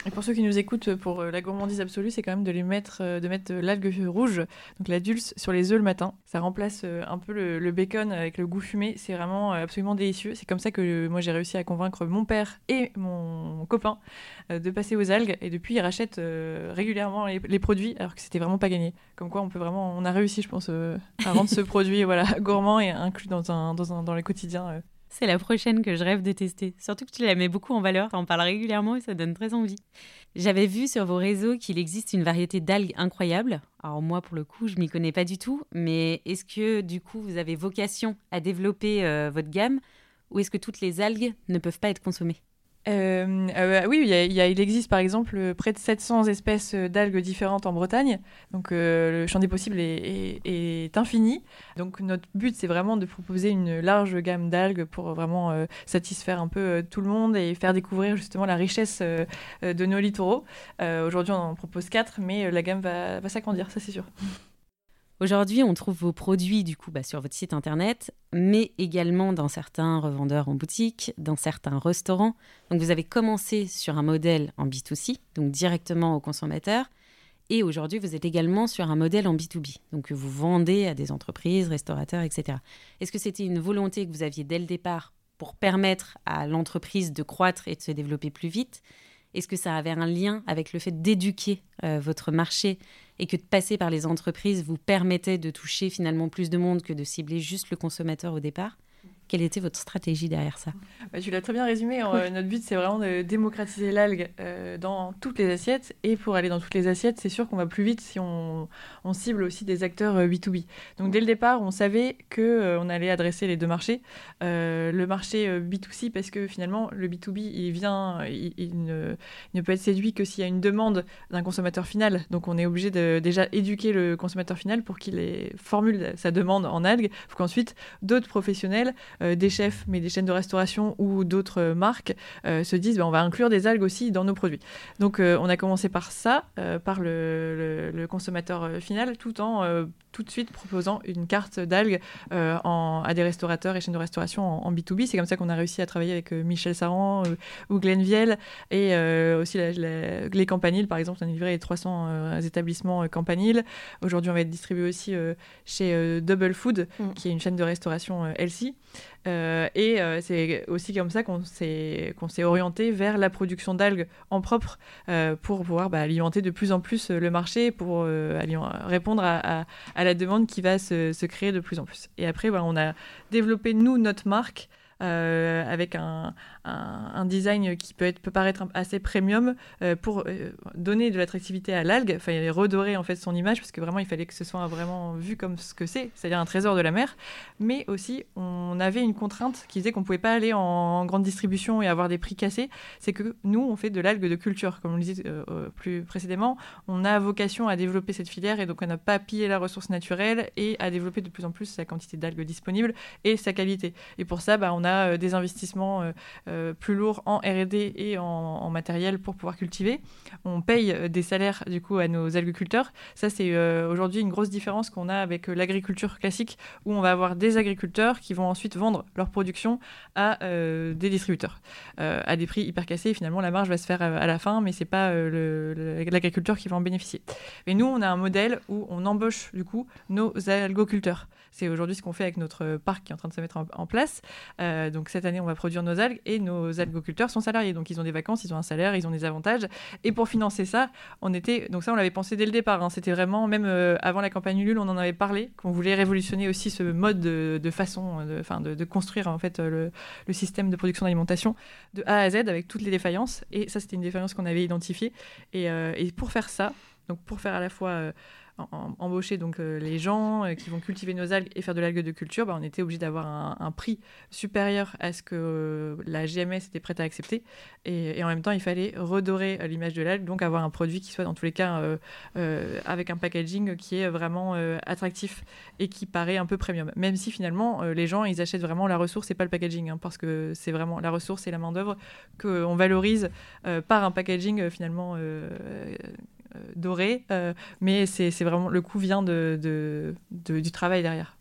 Et pour ceux qui nous écoutent, pour euh, la gourmandise absolue, c'est quand même de les mettre, euh, de mettre euh, l'algue rouge, donc la dulce, sur les œufs le matin. Ça remplace euh, un peu le, le bacon avec le goût fumé. C'est vraiment euh, absolument délicieux. C'est comme ça que euh, moi j'ai réussi à convaincre mon père et mon copain euh, de passer aux algues. Et depuis, ils rachètent euh, régulièrement les, les produits, alors que c'était vraiment pas gagné. Comme quoi, on peut vraiment, on a réussi, je pense, euh, à rendre ce [laughs] produit voilà [laughs] gourmand et inclus dans un dans un dans le quotidien. euh. C'est la prochaine que je rêve de tester. Surtout que tu la mets beaucoup en valeur, t'en parles régulièrement et ça donne très envie. J'avais vu sur vos réseaux qu'il existe une variété d'algues incroyable. Alors moi, pour le coup, je m'y connais pas du tout, mais est-ce que du coup, vous avez vocation à développer euh, votre gamme ou est-ce que toutes les algues ne peuvent pas être consommées? Euh, euh, oui, il, existe par exemple euh, près de 700 espèces d'algues différentes en Bretagne. Donc le champ des possibles est, est- infini. Donc notre but, c'est vraiment de proposer une large gamme d'algues pour vraiment satisfaire un peu tout le monde et faire découvrir justement la richesse de nos littoraux. Aujourd'hui, on en propose quatre, mais la gamme va, va s'agrandir, ça c'est sûr. Aujourd'hui, on trouve vos produits du coup bah, sur votre site internet, mais également dans certains revendeurs en boutique, dans certains restaurants. Donc vous avez commencé sur un modèle en B2C, donc directement aux consommateurs, et aujourd'hui vous êtes également sur un modèle en B2B, donc vous vendez à des entreprises, restaurateurs, etc. Est-ce que c'était une volonté que vous aviez dès le départ pour permettre à l'entreprise de croître et de se développer plus vite? Est-ce que ça avait un lien avec le fait d'éduquer euh, votre marché et que de passer par les entreprises vous permettait de toucher finalement plus de monde que de cibler juste le consommateur au départ? Quelle était votre stratégie derrière ça bah, Tu l'as très bien résumé. Euh, notre but, c'est vraiment de démocratiser l'algue euh, dans toutes les assiettes. Et pour aller dans toutes les assiettes, c'est sûr qu'on va plus vite si on, cible aussi des acteurs B2B. Euh, Donc dès le départ, on savait qu'on on allait adresser les deux marchés. le marché B2C, parce que finalement, le B2B, il vient, il, ne, ne, peut être séduit que s'il y a une demande d'un consommateur final. Donc on est obligé de déjà éduquer le consommateur final pour qu'il formule sa demande en algues. Il faut qu'ensuite d'autres professionnels euh, des chefs, mais des chaînes de restauration ou d'autres euh, marques euh, se disent bah, on va inclure des algues aussi dans nos produits. Donc on a commencé par ça, par le, consommateur final, tout en tout de suite proposant une carte d'algues à des restaurateurs et chaînes de restauration en, B2B. C'est comme ça qu'on a réussi à travailler avec Michel Saran ou Glenn Viel et aussi les Campaniles, par exemple, on a livré les 300 établissements Campanile. Aujourd'hui, on va être distribué aussi chez Double Food, mm. qui est une chaîne de restauration LC. Euh, et euh, c'est aussi comme ça qu'on s'est orienté vers la production d'algues en propre euh, pour pouvoir bah, alimenter de plus en plus le marché, pour répondre à, la demande qui va se, créer de plus en plus. Et après, bah, on a développé, nous, notre marque avec un, un, design qui peut, être, peut paraître assez premium euh, pour euh, donner de l'attractivité à l'algue, enfin redorer en fait son image parce que vraiment il fallait que ce soit vraiment vu comme ce que c'est, c'est-à-dire un trésor de la mer. Mais aussi on avait une contrainte qui disait qu'on pouvait pas aller en, grande distribution et avoir des prix cassés. C'est que nous on fait de l'algue de culture, comme on le disait euh, plus précédemment. On a vocation à développer cette filière et donc on n'a pas pillé la ressource naturelle et à développer de plus en plus sa quantité d'algues disponibles et sa qualité. Et pour ça, bah, on a des investissements euh, plus lourd en R&D et en, matériel pour pouvoir cultiver. On paye euh, des salaires du coup à nos agriculteurs. Ça c'est euh, aujourd'hui une grosse différence qu'on a avec l'agriculture classique où on va avoir des agriculteurs qui vont ensuite vendre leur production à des distributeurs à des prix hyper cassés. finalement la marge va se faire à, la fin, mais c'est pas l'agriculteur qui va en bénéficier. Mais nous on a un modèle où on embauche du coup nos algoculteurs. C'est aujourd'hui ce qu'on fait avec notre parc qui est en train de se mettre en, place. Euh, donc cette année, on va produire nos algues et nos algoculteurs sont salariés. Donc ils ont des vacances, ils ont un salaire, ils ont des avantages. Et pour financer ça, on était. Donc ça, on l'avait pensé dès le départ. Hein. C'était vraiment, même euh, avant la campagne Ulule, on en avait parlé, qu'on voulait révolutionner aussi ce mode de, façon, de, de, construire en fait le, système de production d'alimentation de A à Z avec toutes les défaillances. Et ça, c'était une défaillance qu'on avait identifiée. Et, euh, et, pour faire ça, donc pour faire à la fois embaucher donc euh, les gens euh, qui vont cultiver nos algues et faire de l'algue de culture, bah, on était obligé d'avoir un, prix supérieur à ce que euh, la GMS était prête à accepter. Et, en même temps, il fallait redorer l'image de l'algue, donc avoir un produit qui soit dans tous les cas avec un packaging qui est vraiment attractif et qui paraît un peu premium. Même si finalement, les gens, ils achètent vraiment la ressource et pas le packaging, hein, parce que c'est vraiment la ressource et la main-d'œuvre qu'on valorise par un packaging finalement doré, euh, mais c'est vraiment le coup vient de, du travail derrière.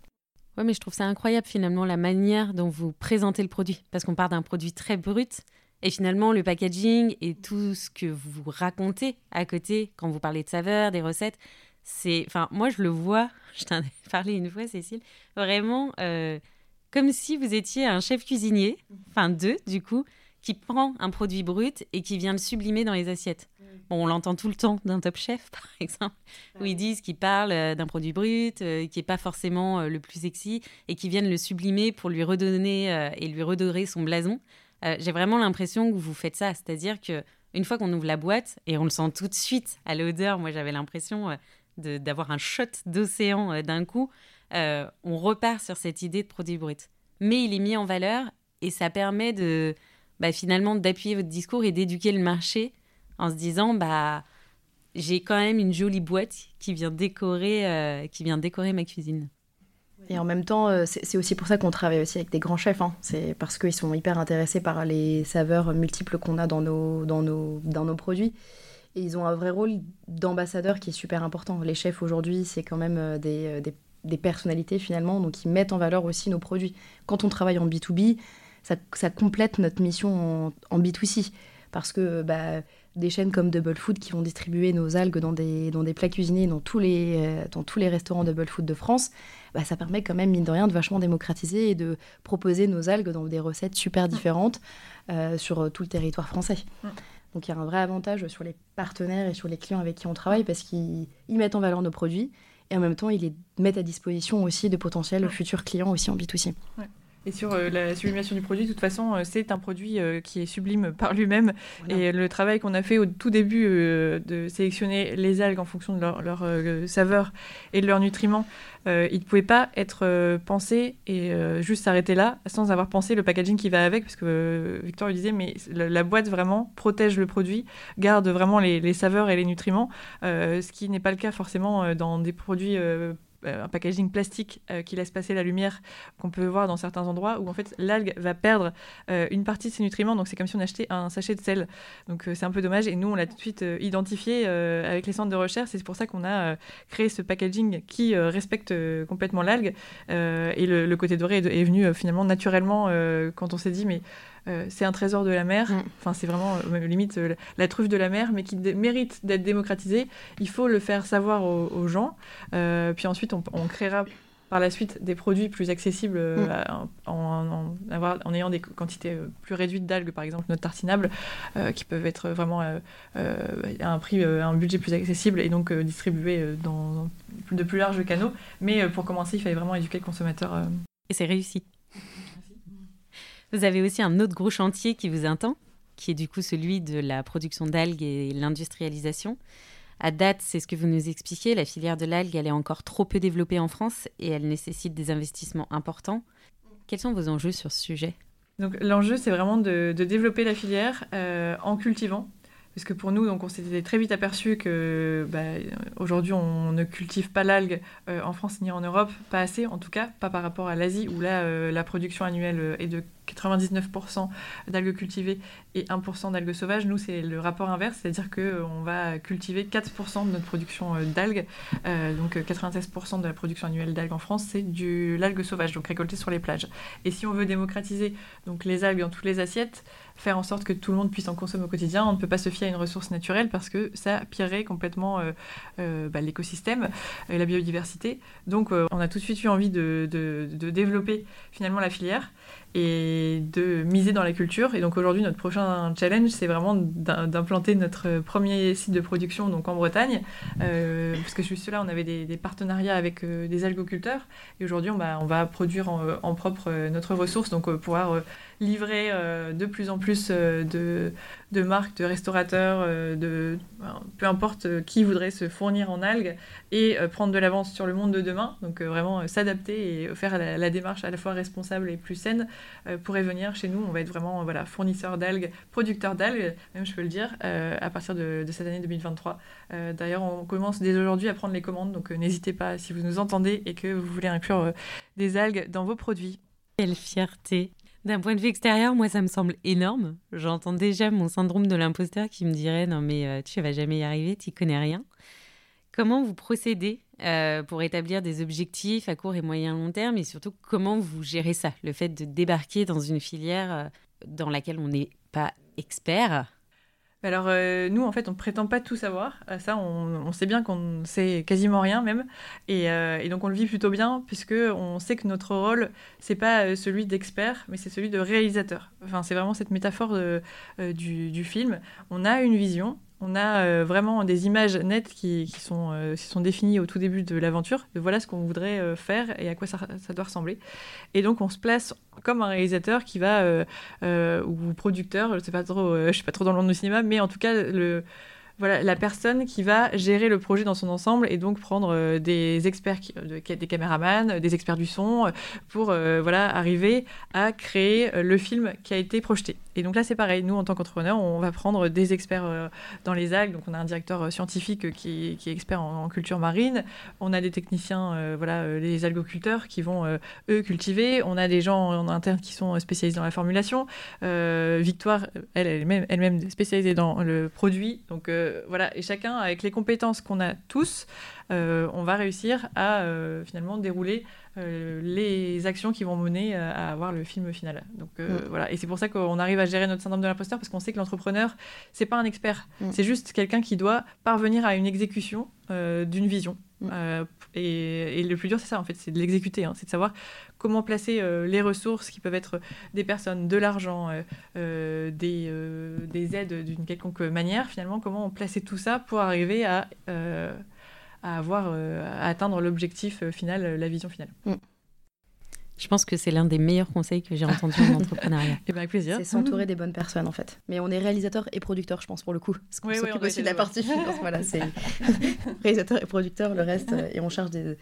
Oui, mais je trouve ça incroyable finalement la manière dont vous présentez le produit, parce qu'on part d'un produit très brut. Et finalement, le packaging et tout ce que vous racontez à côté, quand vous parlez de saveurs, des recettes, c'est. Enfin, moi, je le vois, [laughs] je t'en ai parlé une fois, Cécile, vraiment euh, comme si vous étiez un chef cuisinier, enfin deux, du coup, qui prend un produit brut et qui vient le sublimer dans les assiettes. Mm. Bon, on l'entend tout le temps d'un top chef, [laughs] par exemple, où ils disent qu'ils parlent euh, d'un produit brut, euh, qui n'est pas forcément euh, le plus sexy, et qui viennent le sublimer pour lui redonner et lui redorer son blason. J'ai vraiment l'impression que vous faites ça, c'est-à-dire que une fois qu'on ouvre la boîte, et on le sent tout de suite à l'odeur, moi j'avais l'impression d'avoir un shot d'océan d'un coup, on repart sur cette idée de produit brut. Mais il est mis en valeur et ça permet de bah, finalement d'appuyer votre discours et d'éduquer le marché en se disant bah j'ai quand même une jolie boîte qui vient décorer euh, qui vient décorer ma cuisine. Et en même temps, euh, c'est aussi pour ça qu'on travaille aussi avec des grands chefs. Hein. C'est parce qu'ils sont hyper intéressés par les saveurs multiples qu'on a dans nos, dans, nos, dans nos produits. Et ils ont un vrai rôle d'ambassadeur qui est super important. Les chefs aujourd'hui, c'est quand même euh, des, des, des, personnalités finalement, donc ils mettent en valeur aussi nos produits. Quand on travaille en B2B, ça, complète notre mission en, B2C. Parce que bah, des chaînes comme Double Food qui vont distribuer nos algues dans des, plats cuisinés dans tous, les, euh, restaurants Double Food de France, bah, ça permet quand même, mine de rien, de vachement démocratiser et de proposer nos algues dans des recettes super différentes euh, sur tout le territoire français. Donc il y a un vrai avantage sur les partenaires et sur les clients avec qui on travaille parce qu'ils mettent en valeur nos produits et en même temps ils les mettent à disposition aussi de potentiels futurs clients aussi en B2C. Et sur euh, la sublimation du produit, de toute façon, euh, c'est un produit euh, qui est sublime [laughs] par lui-même. Et le travail qu'on a fait au tout début de sélectionner les algues en fonction de leur, leur saveur et de leurs nutriments, il ne pouvait pas être pensé et juste s'arrêter là sans avoir pensé le packaging qui va avec. Parce que Victor lui disait, mais la, boîte vraiment protège le produit, garde vraiment les, les saveurs et les nutriments, ce qui n'est pas le cas forcément dans des produits un packaging plastique euh, qui laisse passer la lumière qu'on peut voir dans certains endroits où en fait l'algue va perdre euh, une partie de ses nutriments. Donc c'est comme si on achetait un sachet de sel. Donc c'est un peu dommage. Et nous, on l'a tout de suite identifié avec les centres de recherche. C'est pour ça qu'on a créé ce packaging qui respecte complètement l'algue. et le, côté doré est venu finalement naturellement quand on s'est dit mais euh, c'est un trésor de la mer. Mm. Enfin, c'est vraiment euh, limite euh, la truffe de la mer, mais qui mérite d'être démocratisée. Il faut le faire savoir aux, gens. puis ensuite, on, créera par la suite des produits plus accessibles mm. en, en, ayant des quantités plus réduites d'algues, par exemple notre tartinable, qui peuvent être vraiment à un prix, un budget plus accessible et donc distribués dans, de plus larges canaux. Mais pour commencer, il fallait vraiment éduquer le consommateur. Et c'est réussi. Vous avez aussi un autre gros chantier qui vous attend, qui est du coup celui de la production d'algues et l'industrialisation. À date, c'est ce que vous nous expliquez, la filière de l'algue, elle est encore trop peu développée en France et elle nécessite des investissements importants. Quels sont vos enjeux sur ce sujet? Donc l'enjeu, c'est vraiment de, développer la filière euh, en cultivant parce que pour nous, donc, on s'était très vite aperçu que bah, aujourd'hui, on ne cultive pas l'algue euh, en France ni en Europe, pas assez en tout cas, pas par rapport à l'Asie, où là, euh, la production annuelle euh, est de 99% d'algues cultivées et 1% d'algues sauvages. Nous, c'est le rapport inverse, c'est-à-dire qu'on va cultiver 4% de notre production d'algues. donc 96% de la production annuelle d'algues en France, c'est de l'algue sauvage, donc récoltée sur les plages. Et si on veut démocratiser donc, les algues dans toutes les assiettes, faire en sorte que tout le monde puisse en consommer au quotidien. On ne peut pas se fier à une ressource naturelle parce que ça pirerait complètement euh, euh, bah, l'écosystème et la biodiversité. Donc euh, on a tout de suite eu envie de, de développer finalement la filière et de miser dans la culture. Et donc aujourd'hui, notre prochain challenge, c'est vraiment d'implanter notre premier site de production donc en Bretagne. Euh, parce que juste là, on avait des, partenariats avec euh, des algoculteurs. Et aujourd'hui, on, on, va produire en, propre euh, notre ressource, donc pouvoir livrer de plus en plus de, de, marques, de restaurateurs, de, peu importe qui voudrait se fournir en algues et prendre de l'avance sur le monde de demain. Donc vraiment s'adapter et faire la, démarche à la fois responsable et plus saine euh, pourrait venir chez nous. On va être vraiment voilà, fournisseur d'algues, producteur d'algues, même je peux le dire, euh, à partir de, cette année 2023. Euh, d'ailleurs, on commence dès aujourd'hui à prendre les commandes, donc n'hésitez pas si vous nous entendez et que vous voulez inclure des algues dans vos produits. Quelle fierté d'un point de vue extérieur, moi, ça me semble énorme. J'entends déjà mon syndrome de l'imposteur qui me dirait non mais tu vas jamais y arriver, tu connais rien. Comment vous procédez euh, pour établir des objectifs à court et moyen long terme? Et surtout comment vous gérez ça, le fait de débarquer dans une filière euh, dans laquelle on n'est pas expert alors euh, nous, en fait, on ne prétend pas tout savoir. ça, on, sait bien qu'on sait quasiment rien même, et, donc on le vit plutôt bien puisque on sait que notre rôle, c'est pas celui d'expert, mais c'est celui de réalisateur. Enfin, c'est vraiment cette métaphore du, film. On a une vision, on a euh, vraiment des images nettes qui, sont, euh, sont, définies au tout début de l'aventure. Voilà ce qu'on voudrait euh, faire et à quoi ça, doit ressembler. Et donc on se place comme un réalisateur qui va, ou producteur, je ne sais pas trop, je suis pas trop dans le monde du cinéma, mais en tout cas le voilà, la personne qui va gérer le projet dans son ensemble et donc prendre euh, des experts, des caméramans, des experts du son, euh, pour euh, voilà, arriver à créer le film qui a été projeté. Et donc là, c'est pareil. Nous, en tant qu'entrepreneurs, on va prendre des experts dans les algues. Donc, on a un directeur scientifique qui, est expert en, culture marine. On a des techniciens, voilà, les algoculteurs qui vont, eux, cultiver. On a des gens en interne qui sont spécialisés dans la formulation. Victoire, elle, elle-même, elle-même spécialisée dans le produit. Donc, voilà, et chacun, avec les compétences qu'on a tous, euh, on va réussir à euh, finalement dérouler euh, les actions qui vont mener à avoir le film final. Donc mm. voilà, et c'est pour ça qu'on arrive à gérer notre syndrome de l'imposteur parce qu'on sait que l'entrepreneur, c'est pas un expert, mm. c'est juste quelqu'un qui doit parvenir à une exécution d'une vision. Mm. Et, le plus dur, c'est ça en fait, c'est de l'exécuter, hein. c'est de savoir comment placer les ressources qui peuvent être des personnes, de l'argent, des, des, aides d'une quelconque manière, finalement, comment placer tout ça pour arriver à à avoir, euh, à atteindre l'objectif euh, final, euh, la vision finale. Mm. Je pense que c'est l'un des meilleurs conseils que j'ai entendus en [laughs] entrepreneuriat. Et eh bien avec plaisir. C'est s'entourer des bonnes personnes en fait. Mais on est réalisateur et producteur, je pense pour le coup. Parce qu'on s'occupe aussi de la partie finance. voilà, [laughs] c'est [laughs] réalisateur et producteur, le reste, euh, et on charge des,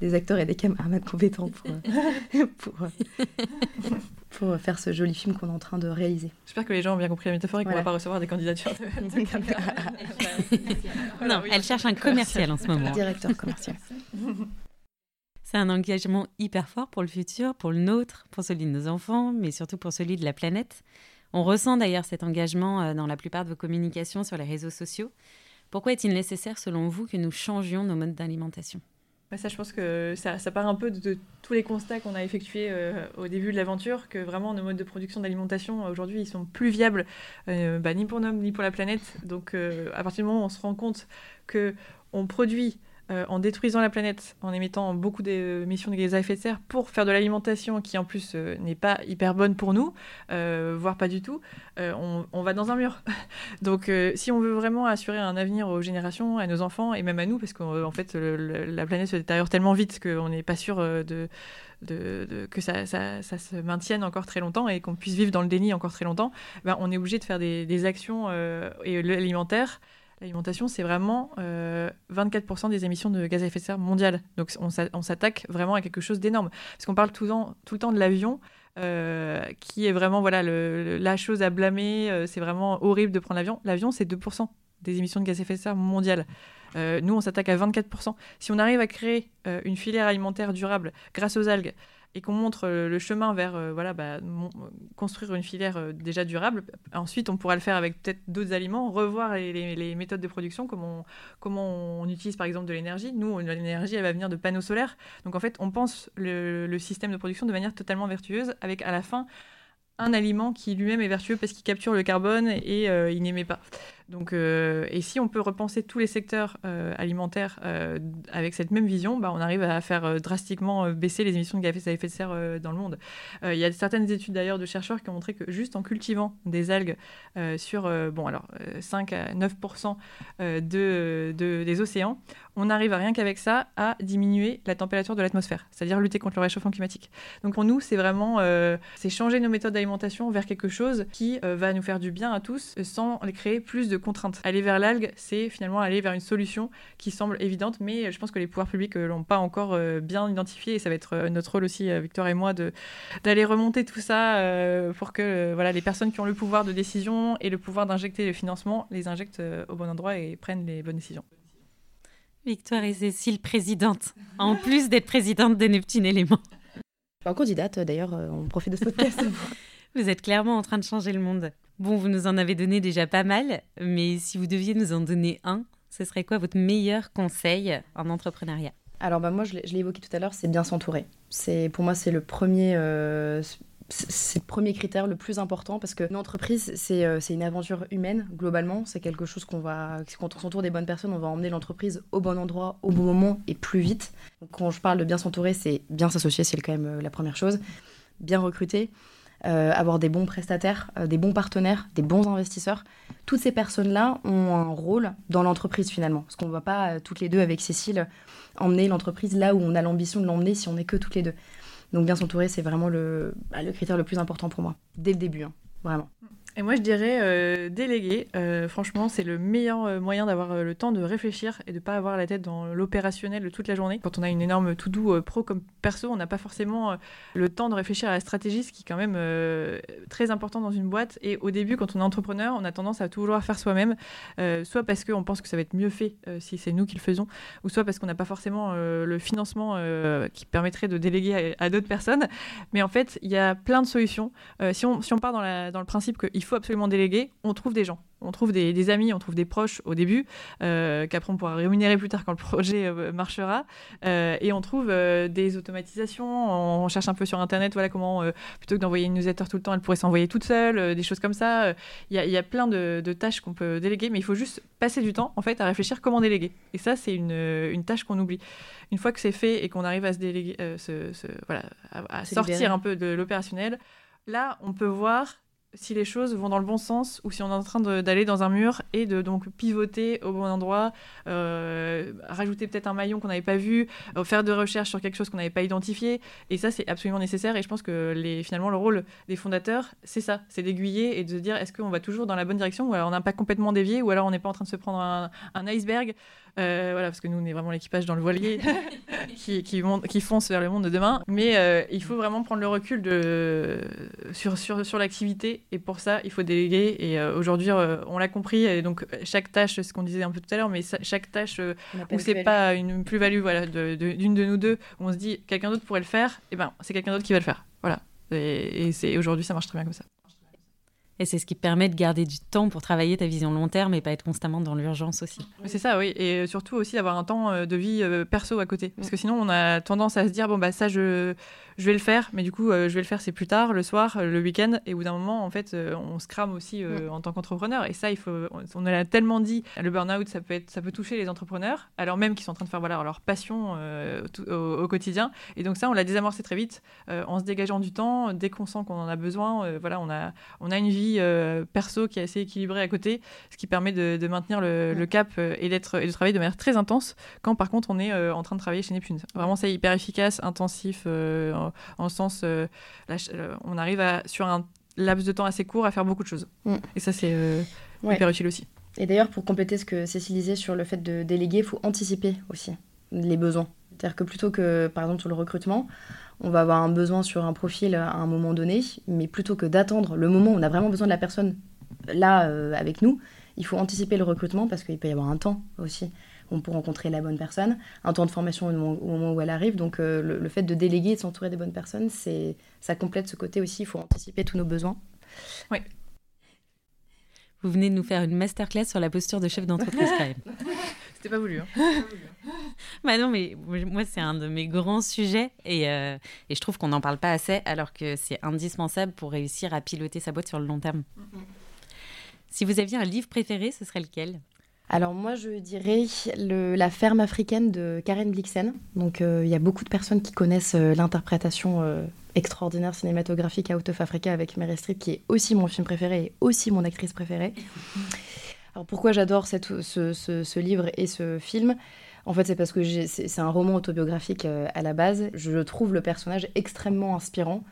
des, acteurs et des caméramans compétents pour, euh, pour, euh, pour, faire ce joli film qu'on est en train de réaliser. J'espère que les gens ont bien compris la métaphore et qu'on ne va pas recevoir des candidatures de, non, elle cherche un commercial en ce moment. Directeur commercial. Un engagement hyper fort pour le futur, pour le nôtre, pour celui de nos enfants, mais surtout pour celui de la planète. On ressent d'ailleurs cet engagement euh, dans la plupart de vos communications sur les réseaux sociaux. Pourquoi est-il nécessaire, selon vous, que nous changions nos modes d'alimentation? Bah, ça, je pense que ça, part un peu de, tous les constats qu'on a effectués euh, au début de l'aventure, que vraiment nos modes de production d'alimentation aujourd'hui, ils sont plus viables, euh, bah, ni pour l'homme ni pour la planète. Donc, à partir du moment où on se rend compte que on produit euh, en détruisant la planète, en émettant beaucoup d'émissions de gaz à effet de serre pour faire de l'alimentation qui en plus euh, n'est pas hyper bonne pour nous, euh, voire pas du tout, on, va dans un mur. [laughs] Donc si on veut vraiment assurer un avenir aux générations, à nos enfants et même à nous, parce qu'en fait la planète se détériore tellement vite qu'on n'est pas sûr que ça, se maintienne encore très longtemps et qu'on puisse vivre dans le déni encore très longtemps, ben, on est obligé de faire des, des actions alimentaires L'alimentation, c'est vraiment 24% euh, des émissions de gaz à effet de serre mondiales. Donc on s'attaque vraiment à quelque chose d'énorme. Parce qu'on parle tout le temps, de l'avion, euh, qui est vraiment voilà, la chose à blâmer. Euh, c'est vraiment horrible de prendre l'avion. L'avion, c'est 2% des émissions de gaz à effet de serre mondiales. nous, on s'attaque à 24%. Si on arrive à créer une filière alimentaire durable grâce aux algues, et qu'on montre euh, le chemin vers euh, voilà, bah, construire une filière euh, déjà durable. Ensuite, on pourra le faire avec peut-être d'autres aliments, revoir les, méthodes de production, comment on, comment on utilise par exemple de l'énergie. Nous, l'énergie, elle va venir de panneaux solaires. Donc en fait, on pense le, le système de production de manière totalement vertueuse, avec à la fin un aliment qui lui-même est vertueux parce qu'il capture le carbone et il n'émet pas. Donc, euh, et si on peut repenser tous les secteurs euh, alimentaires euh, avec cette même vision, bah, on arrive à faire drastiquement baisser les émissions de gaz à effet de serre dans le monde. Il y a certaines études d'ailleurs de chercheurs qui ont montré que juste en cultivant des algues sur bon, alors, 5 à 9% de, des océans, on arrive à rien qu'avec ça à diminuer la température de l'atmosphère, c'est-à-dire lutter contre le réchauffement climatique. Donc pour nous, c'est vraiment c'est changer nos méthodes d'alimentation vers quelque chose qui va nous faire du bien à tous sans créer plus de contraintes. Aller vers l'algue, c'est finalement aller vers une solution qui semble évidente, mais je pense que les pouvoirs publics euh, l'ont pas encore euh, bien identifié et ça va être euh, notre rôle aussi, Victor et moi, d'aller remonter tout ça pour que voilà, les personnes qui ont le pouvoir de décision et le pouvoir d'injecter le financement les injectent au bon endroit et prennent les bonnes décisions. Victoire et Cécile, présidente, en plus d'être présidente de Neptune Élément. En candidate, d'ailleurs, on profite de ce podcast. [laughs] Vous êtes clairement en train de changer le monde. Bon, vous nous en avez donné déjà pas mal, mais si vous deviez nous en donner un, ce serait quoi votre meilleur conseil en entrepreneuriat? Alors bah moi, je l'ai évoqué tout à l'heure, c'est bien s'entourer. C'est pour moi c'est le premier. Euh, c'est le premier critère le plus important parce qu'une entreprise, euh, c'est une aventure humaine, globalement. C'est quelque chose qu'on va. Quand on s'entoure des bonnes personnes, on va emmener l'entreprise au bon endroit, au bon moment et plus vite. Donc, quand je parle de bien s'entourer, c'est bien s'associer, c'est quand même euh, la première chose. Bien recruter. Euh, avoir des bons prestataires, euh, des bons partenaires, des bons investisseurs. Toutes ces personnes-là ont un rôle dans l'entreprise finalement. Parce qu'on ne va pas euh, toutes les deux avec Cécile emmener l'entreprise là où on a l'ambition de l'emmener si on n'est que toutes les deux. Donc bien s'entourer, c'est vraiment le, bah, critère le plus important pour moi, dès le début, hein, vraiment. Et moi, je dirais euh, déléguer. Euh, franchement, c'est le meilleur euh, moyen d'avoir le temps de réfléchir et de ne pas avoir la tête dans l'opérationnel toute la journée. Quand on a une énorme tout doux pro comme perso, on n'a pas forcément le temps de réfléchir à la stratégie, ce qui est quand même très important dans une boîte. Et au début, quand on est entrepreneur, on a tendance à tout vouloir faire soi-même, soit parce qu'on pense que ça va être mieux fait si c'est nous qui le faisons, ou soit parce qu'on n'a pas forcément le financement qui permettrait de déléguer à, d'autres personnes. Mais en fait, il y a plein de solutions. si, on, part dans le principe qu'il faut absolument déléguer, on trouve des gens. On trouve des, amis, on trouve des proches au début, euh, qu'après on pourra rémunérer plus tard quand le projet euh, marchera. Euh, et on trouve des automatisations, on, cherche un peu sur Internet, voilà comment, plutôt que d'envoyer une newsletter tout le temps, elle pourrait s'envoyer toute seule, des choses comme ça. Il y, a plein de, tâches qu'on peut déléguer, mais il faut juste passer du temps en fait à réfléchir comment déléguer. Et ça, c'est une, tâche qu'on oublie. Une fois que c'est fait et qu'on arrive à se déléguer, voilà, à sortir un peu de l'opérationnel, là, on peut voir si les choses vont dans le bon sens ou si on est en train d'aller dans un mur et de donc pivoter au bon endroit, euh, rajouter peut-être un maillon qu'on n'avait pas vu, euh, faire de recherches sur quelque chose qu'on n'avait pas identifié. Et ça, c'est absolument nécessaire. Et je pense que les, finalement, le rôle des fondateurs, c'est ça c'est d'aiguiller et de se dire est-ce qu'on va toujours dans la bonne direction ou alors on n'a pas complètement dévié ou alors on n'est pas en train de se prendre un iceberg? Euh, voilà, parce que nous, on est vraiment l'équipage dans le voilier [laughs] qui, qui, monte, qui, fonce vers le monde de demain. Mais euh, il faut vraiment prendre le recul de, sur, sur, sur l'activité. Et pour ça, il faut déléguer. Et euh, aujourd'hui, on l'a compris. Et donc, chaque tâche, ce qu'on disait un peu tout à l'heure, mais chaque tâche où c'est pas une plus-value voilà, d'une de, de, nous deux, où on se dit quelqu'un d'autre pourrait le faire, et eh ben c'est quelqu'un d'autre qui va le faire. Voilà. Et, et aujourd'hui, ça marche très bien comme ça. Et c'est ce qui permet de garder du temps pour travailler ta vision long terme et pas être constamment dans l'urgence aussi. C'est ça, oui. Et surtout aussi d'avoir un temps euh, de vie euh, perso à côté. Parce que sinon, on a tendance à se dire, bon, bah ça, je, je vais le faire, mais du coup, euh, je vais le faire, c'est plus tard, le soir, le week-end. Et au bout d'un moment, en fait, on se crame aussi en tant qu'entrepreneur. Et ça, il faut, on l'a tellement dit, le burn-out, ça peut, être, ça peut toucher les entrepreneurs, alors même qu'ils sont en train de faire voilà, leur passion au, au, quotidien. Et donc ça, on l'a désamorcé très vite en se dégageant du temps, dès qu'on sent qu'on en a besoin. voilà, on a, on a une vie euh, perso qui est assez équilibré à côté, ce qui permet de, maintenir le, cap euh, et, d'être, et de travailler de manière très intense quand par contre on est euh, en train de travailler chez Neptune. Vraiment, c'est hyper efficace, intensif, en, sens, on arrive à, sur un laps de temps assez court à faire beaucoup de choses. Mm. Et ça, c'est hyper utile aussi. Et d'ailleurs, pour compléter ce que Cécile disait sur le fait de déléguer, il faut anticiper aussi les besoins. C'est-à-dire que plutôt que, par exemple, sur le recrutement, on va avoir un besoin sur un profil à un moment donné, mais plutôt que d'attendre le moment où on a vraiment besoin de la personne là euh, avec nous, il faut anticiper le recrutement parce qu'il peut y avoir un temps aussi on peut rencontrer la bonne personne, un temps de formation au moment, où elle arrive. Donc euh, le, fait de déléguer et de s'entourer des bonnes personnes, c'est ça complète ce côté aussi. Il faut anticiper tous nos besoins. Oui. Vous venez de nous faire une masterclass sur la posture de chef d'entreprise quand même. [laughs] C'était pas voulu. Hein. [laughs] bah non, mais moi, c'est un de mes grands sujets et, euh, et je trouve qu'on n'en parle pas assez alors que c'est indispensable pour réussir à piloter sa boîte sur le long terme. Si vous aviez un livre préféré, ce serait lequel? Alors moi je dirais La ferme africaine de Karen Blixen. Donc euh, il y a beaucoup de personnes qui connaissent euh, l'interprétation extraordinaire cinématographique Out of Africa avec Meryl Streep qui est aussi mon film préféré et aussi mon actrice préférée. Alors pourquoi j'adore ce, livre et ce film? En fait, c'est parce que c'est un roman autobiographique euh, à la base. Je trouve le personnage extrêmement inspirant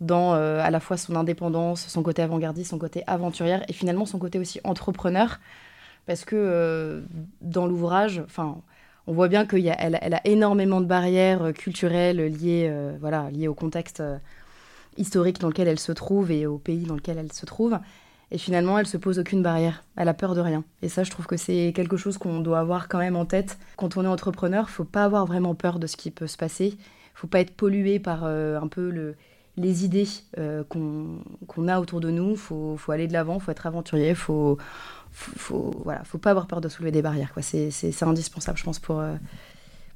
dans euh, à la fois son indépendance, son côté avant-gardiste, son côté aventurière et finalement son côté aussi entrepreneur. Parce que euh, dans l'ouvrage, enfin, on voit bien qu'elle a, énormément de barrières culturelles liées, voilà, liées au contexte historique dans lequel elle se trouve et au pays dans lequel elle se trouve. Et finalement, elle se pose aucune barrière. Elle a peur de rien. Et ça, je trouve que c'est quelque chose qu'on doit avoir quand même en tête. Quand on est entrepreneur, faut pas avoir vraiment peur de ce qui peut se passer. Faut pas être pollué par euh, un peu le, les idées euh, qu'on a autour de nous. Faut, faut aller de l'avant, faut être aventurier, faut, faut, voilà, faut pas avoir peur de soulever des barrières. C'est indispensable, je pense, pour, euh,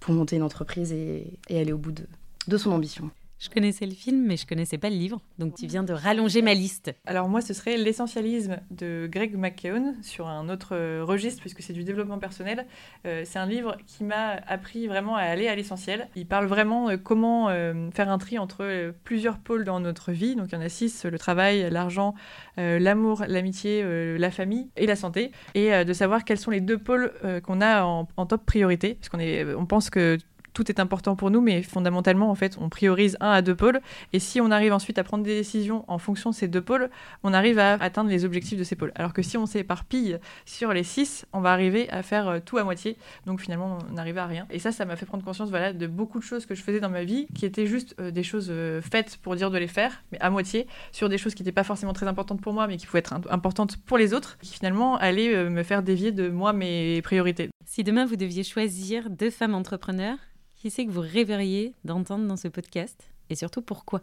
pour monter une entreprise et, et aller au bout de, de son ambition. Je connaissais le film, mais je connaissais pas le livre. Donc tu viens de rallonger ma liste. Alors moi, ce serait L'essentialisme de Greg McKeown sur un autre euh, registre, puisque c'est du développement personnel. Euh, c'est un livre qui m'a appris vraiment à aller à l'essentiel. Il parle vraiment de comment euh, faire un tri entre plusieurs pôles dans notre vie. Donc il y en a six, le travail, l'argent, l'amour, l'amitié, la famille et la santé. Et de savoir quels sont les deux pôles qu'on a en, en, top priorité. Parce qu'on on pense que tout est important pour nous, mais fondamentalement, en fait, on priorise un à deux pôles. Et si on arrive ensuite à prendre des décisions en fonction de ces deux pôles, on arrive à atteindre les objectifs de ces pôles. Alors que si on s'éparpille sur les six, on va arriver à faire euh, tout à moitié. Donc finalement, on n'arrive à rien. Et ça, ça m'a fait prendre conscience voilà, de beaucoup de choses que je faisais dans ma vie qui étaient juste euh, des choses euh, faites pour dire de les faire, mais à moitié, sur des choses qui n'étaient pas forcément très importantes pour moi, mais qui pouvaient être importantes pour les autres, qui finalement allaient me faire dévier de moi mes priorités. Si demain vous deviez choisir deux femmes entrepreneurs, qui c'est que vous rêveriez d'entendre dans ce podcast Et surtout, pourquoi?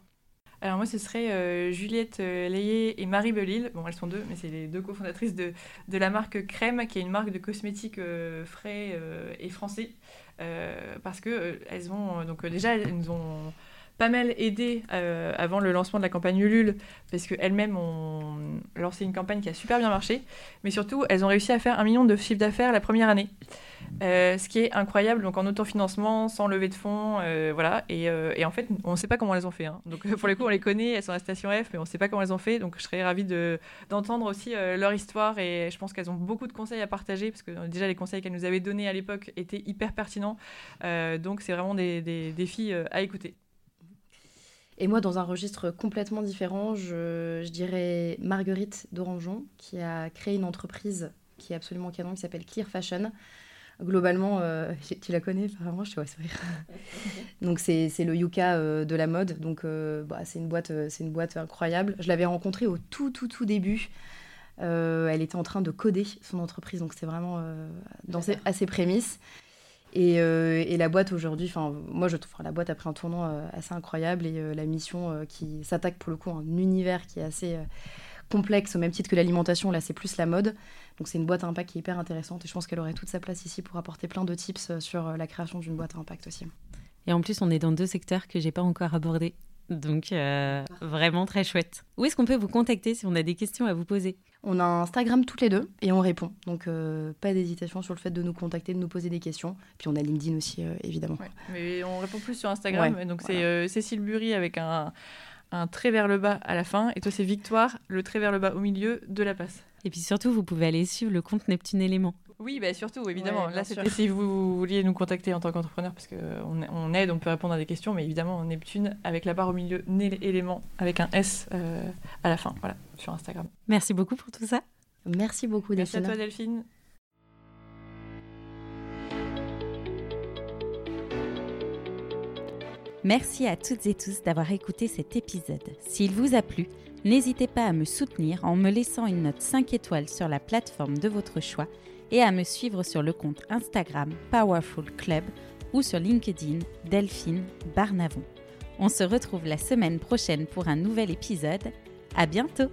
Alors moi, ce serait euh, Juliette euh, et Marie Belil. Bon, elles sont deux, mais c'est les deux cofondatrices de, la marque Crème, qui est une marque de cosmétiques euh, frais et français. parce que elles ont donc déjà elles nous ont pas mal aidé avant le lancement de la campagne Ulule, parce qu'elles-mêmes ont lancé une campagne qui a super bien marché, mais surtout, elles ont réussi à faire un million de chiffre d'affaires la première année. Euh, ce qui est incroyable, donc en autofinancement, sans levée de fonds, euh, voilà. Euh, et, en fait, on ne sait pas comment elles ont fait. Hein. Donc pour le coup, on les connaît, elles sont à la station F, mais on ne sait pas comment elles ont fait. Donc je serais ravie d'entendre aussi leur histoire et je pense qu'elles ont beaucoup de conseils à partager parce que déjà les conseils qu'elles nous avaient donnés à l'époque étaient hyper pertinents. donc c'est vraiment des, des, des, filles à écouter. Et moi, dans un registre complètement différent, je, je dirais Marguerite d'Orangeon, qui a créé une entreprise qui est absolument canon, qui s'appelle Clear Fashion globalement, euh, [laughs] tu la connais apparemment, je te vois sourire. [laughs] donc c'est le Yuka euh, de la mode, donc euh, bah, c'est une boîte, une boîte incroyable. Je l'avais rencontrée au tout tout tout début. elle était en train de coder son entreprise, donc c'est vraiment dans ses, à ses prémices. Et, et la boîte aujourd'hui, enfin moi je trouve la boîte a pris un tournant assez incroyable et la mission qui s'attaque pour le coup à un univers qui est assez complexe au même titre que l'alimentation, là c'est plus la mode. Donc c'est une boîte à impact qui est hyper intéressante et je pense qu'elle aurait toute sa place ici pour apporter plein de tips euh, sur euh, la création d'une boîte à impact aussi. Et en plus, on est dans deux secteurs que j'ai pas encore abordés. Donc euh, vraiment très chouette. Où est-ce qu'on peut vous contacter si on a des questions à vous poser? On a Instagram toutes les deux et on répond. Donc pas d'hésitation sur le fait de nous contacter, de nous poser des questions. Puis on a LinkedIn aussi évidemment. mais on répond plus sur Instagram. donc c'est Cécile Bury avec un, un trait vers le bas à la fin. Et toi c'est Victoire, le trait vers le bas au milieu de la passe. Et puis surtout, vous pouvez aller suivre le compte Neptune Élément. Oui, bah surtout, évidemment. Là, c'était si vous vouliez nous contacter en tant qu'entrepreneur, parce qu'on on aide, on peut répondre à des questions, mais évidemment, Neptune, avec la barre au milieu, élément, avec un S euh, à la fin, voilà, sur Instagram. Merci beaucoup pour tout ça. Merci beaucoup, Delphine. Merci à toi, Delphine. Merci à toutes et tous d'avoir écouté cet épisode. S'il vous a plu, N'hésitez pas à me soutenir en me laissant une note 5 étoiles sur la plateforme de votre choix et à me suivre sur le compte Instagram Powerful Club ou sur LinkedIn Delphine Barnavon. On se retrouve la semaine prochaine pour un nouvel épisode. À bientôt!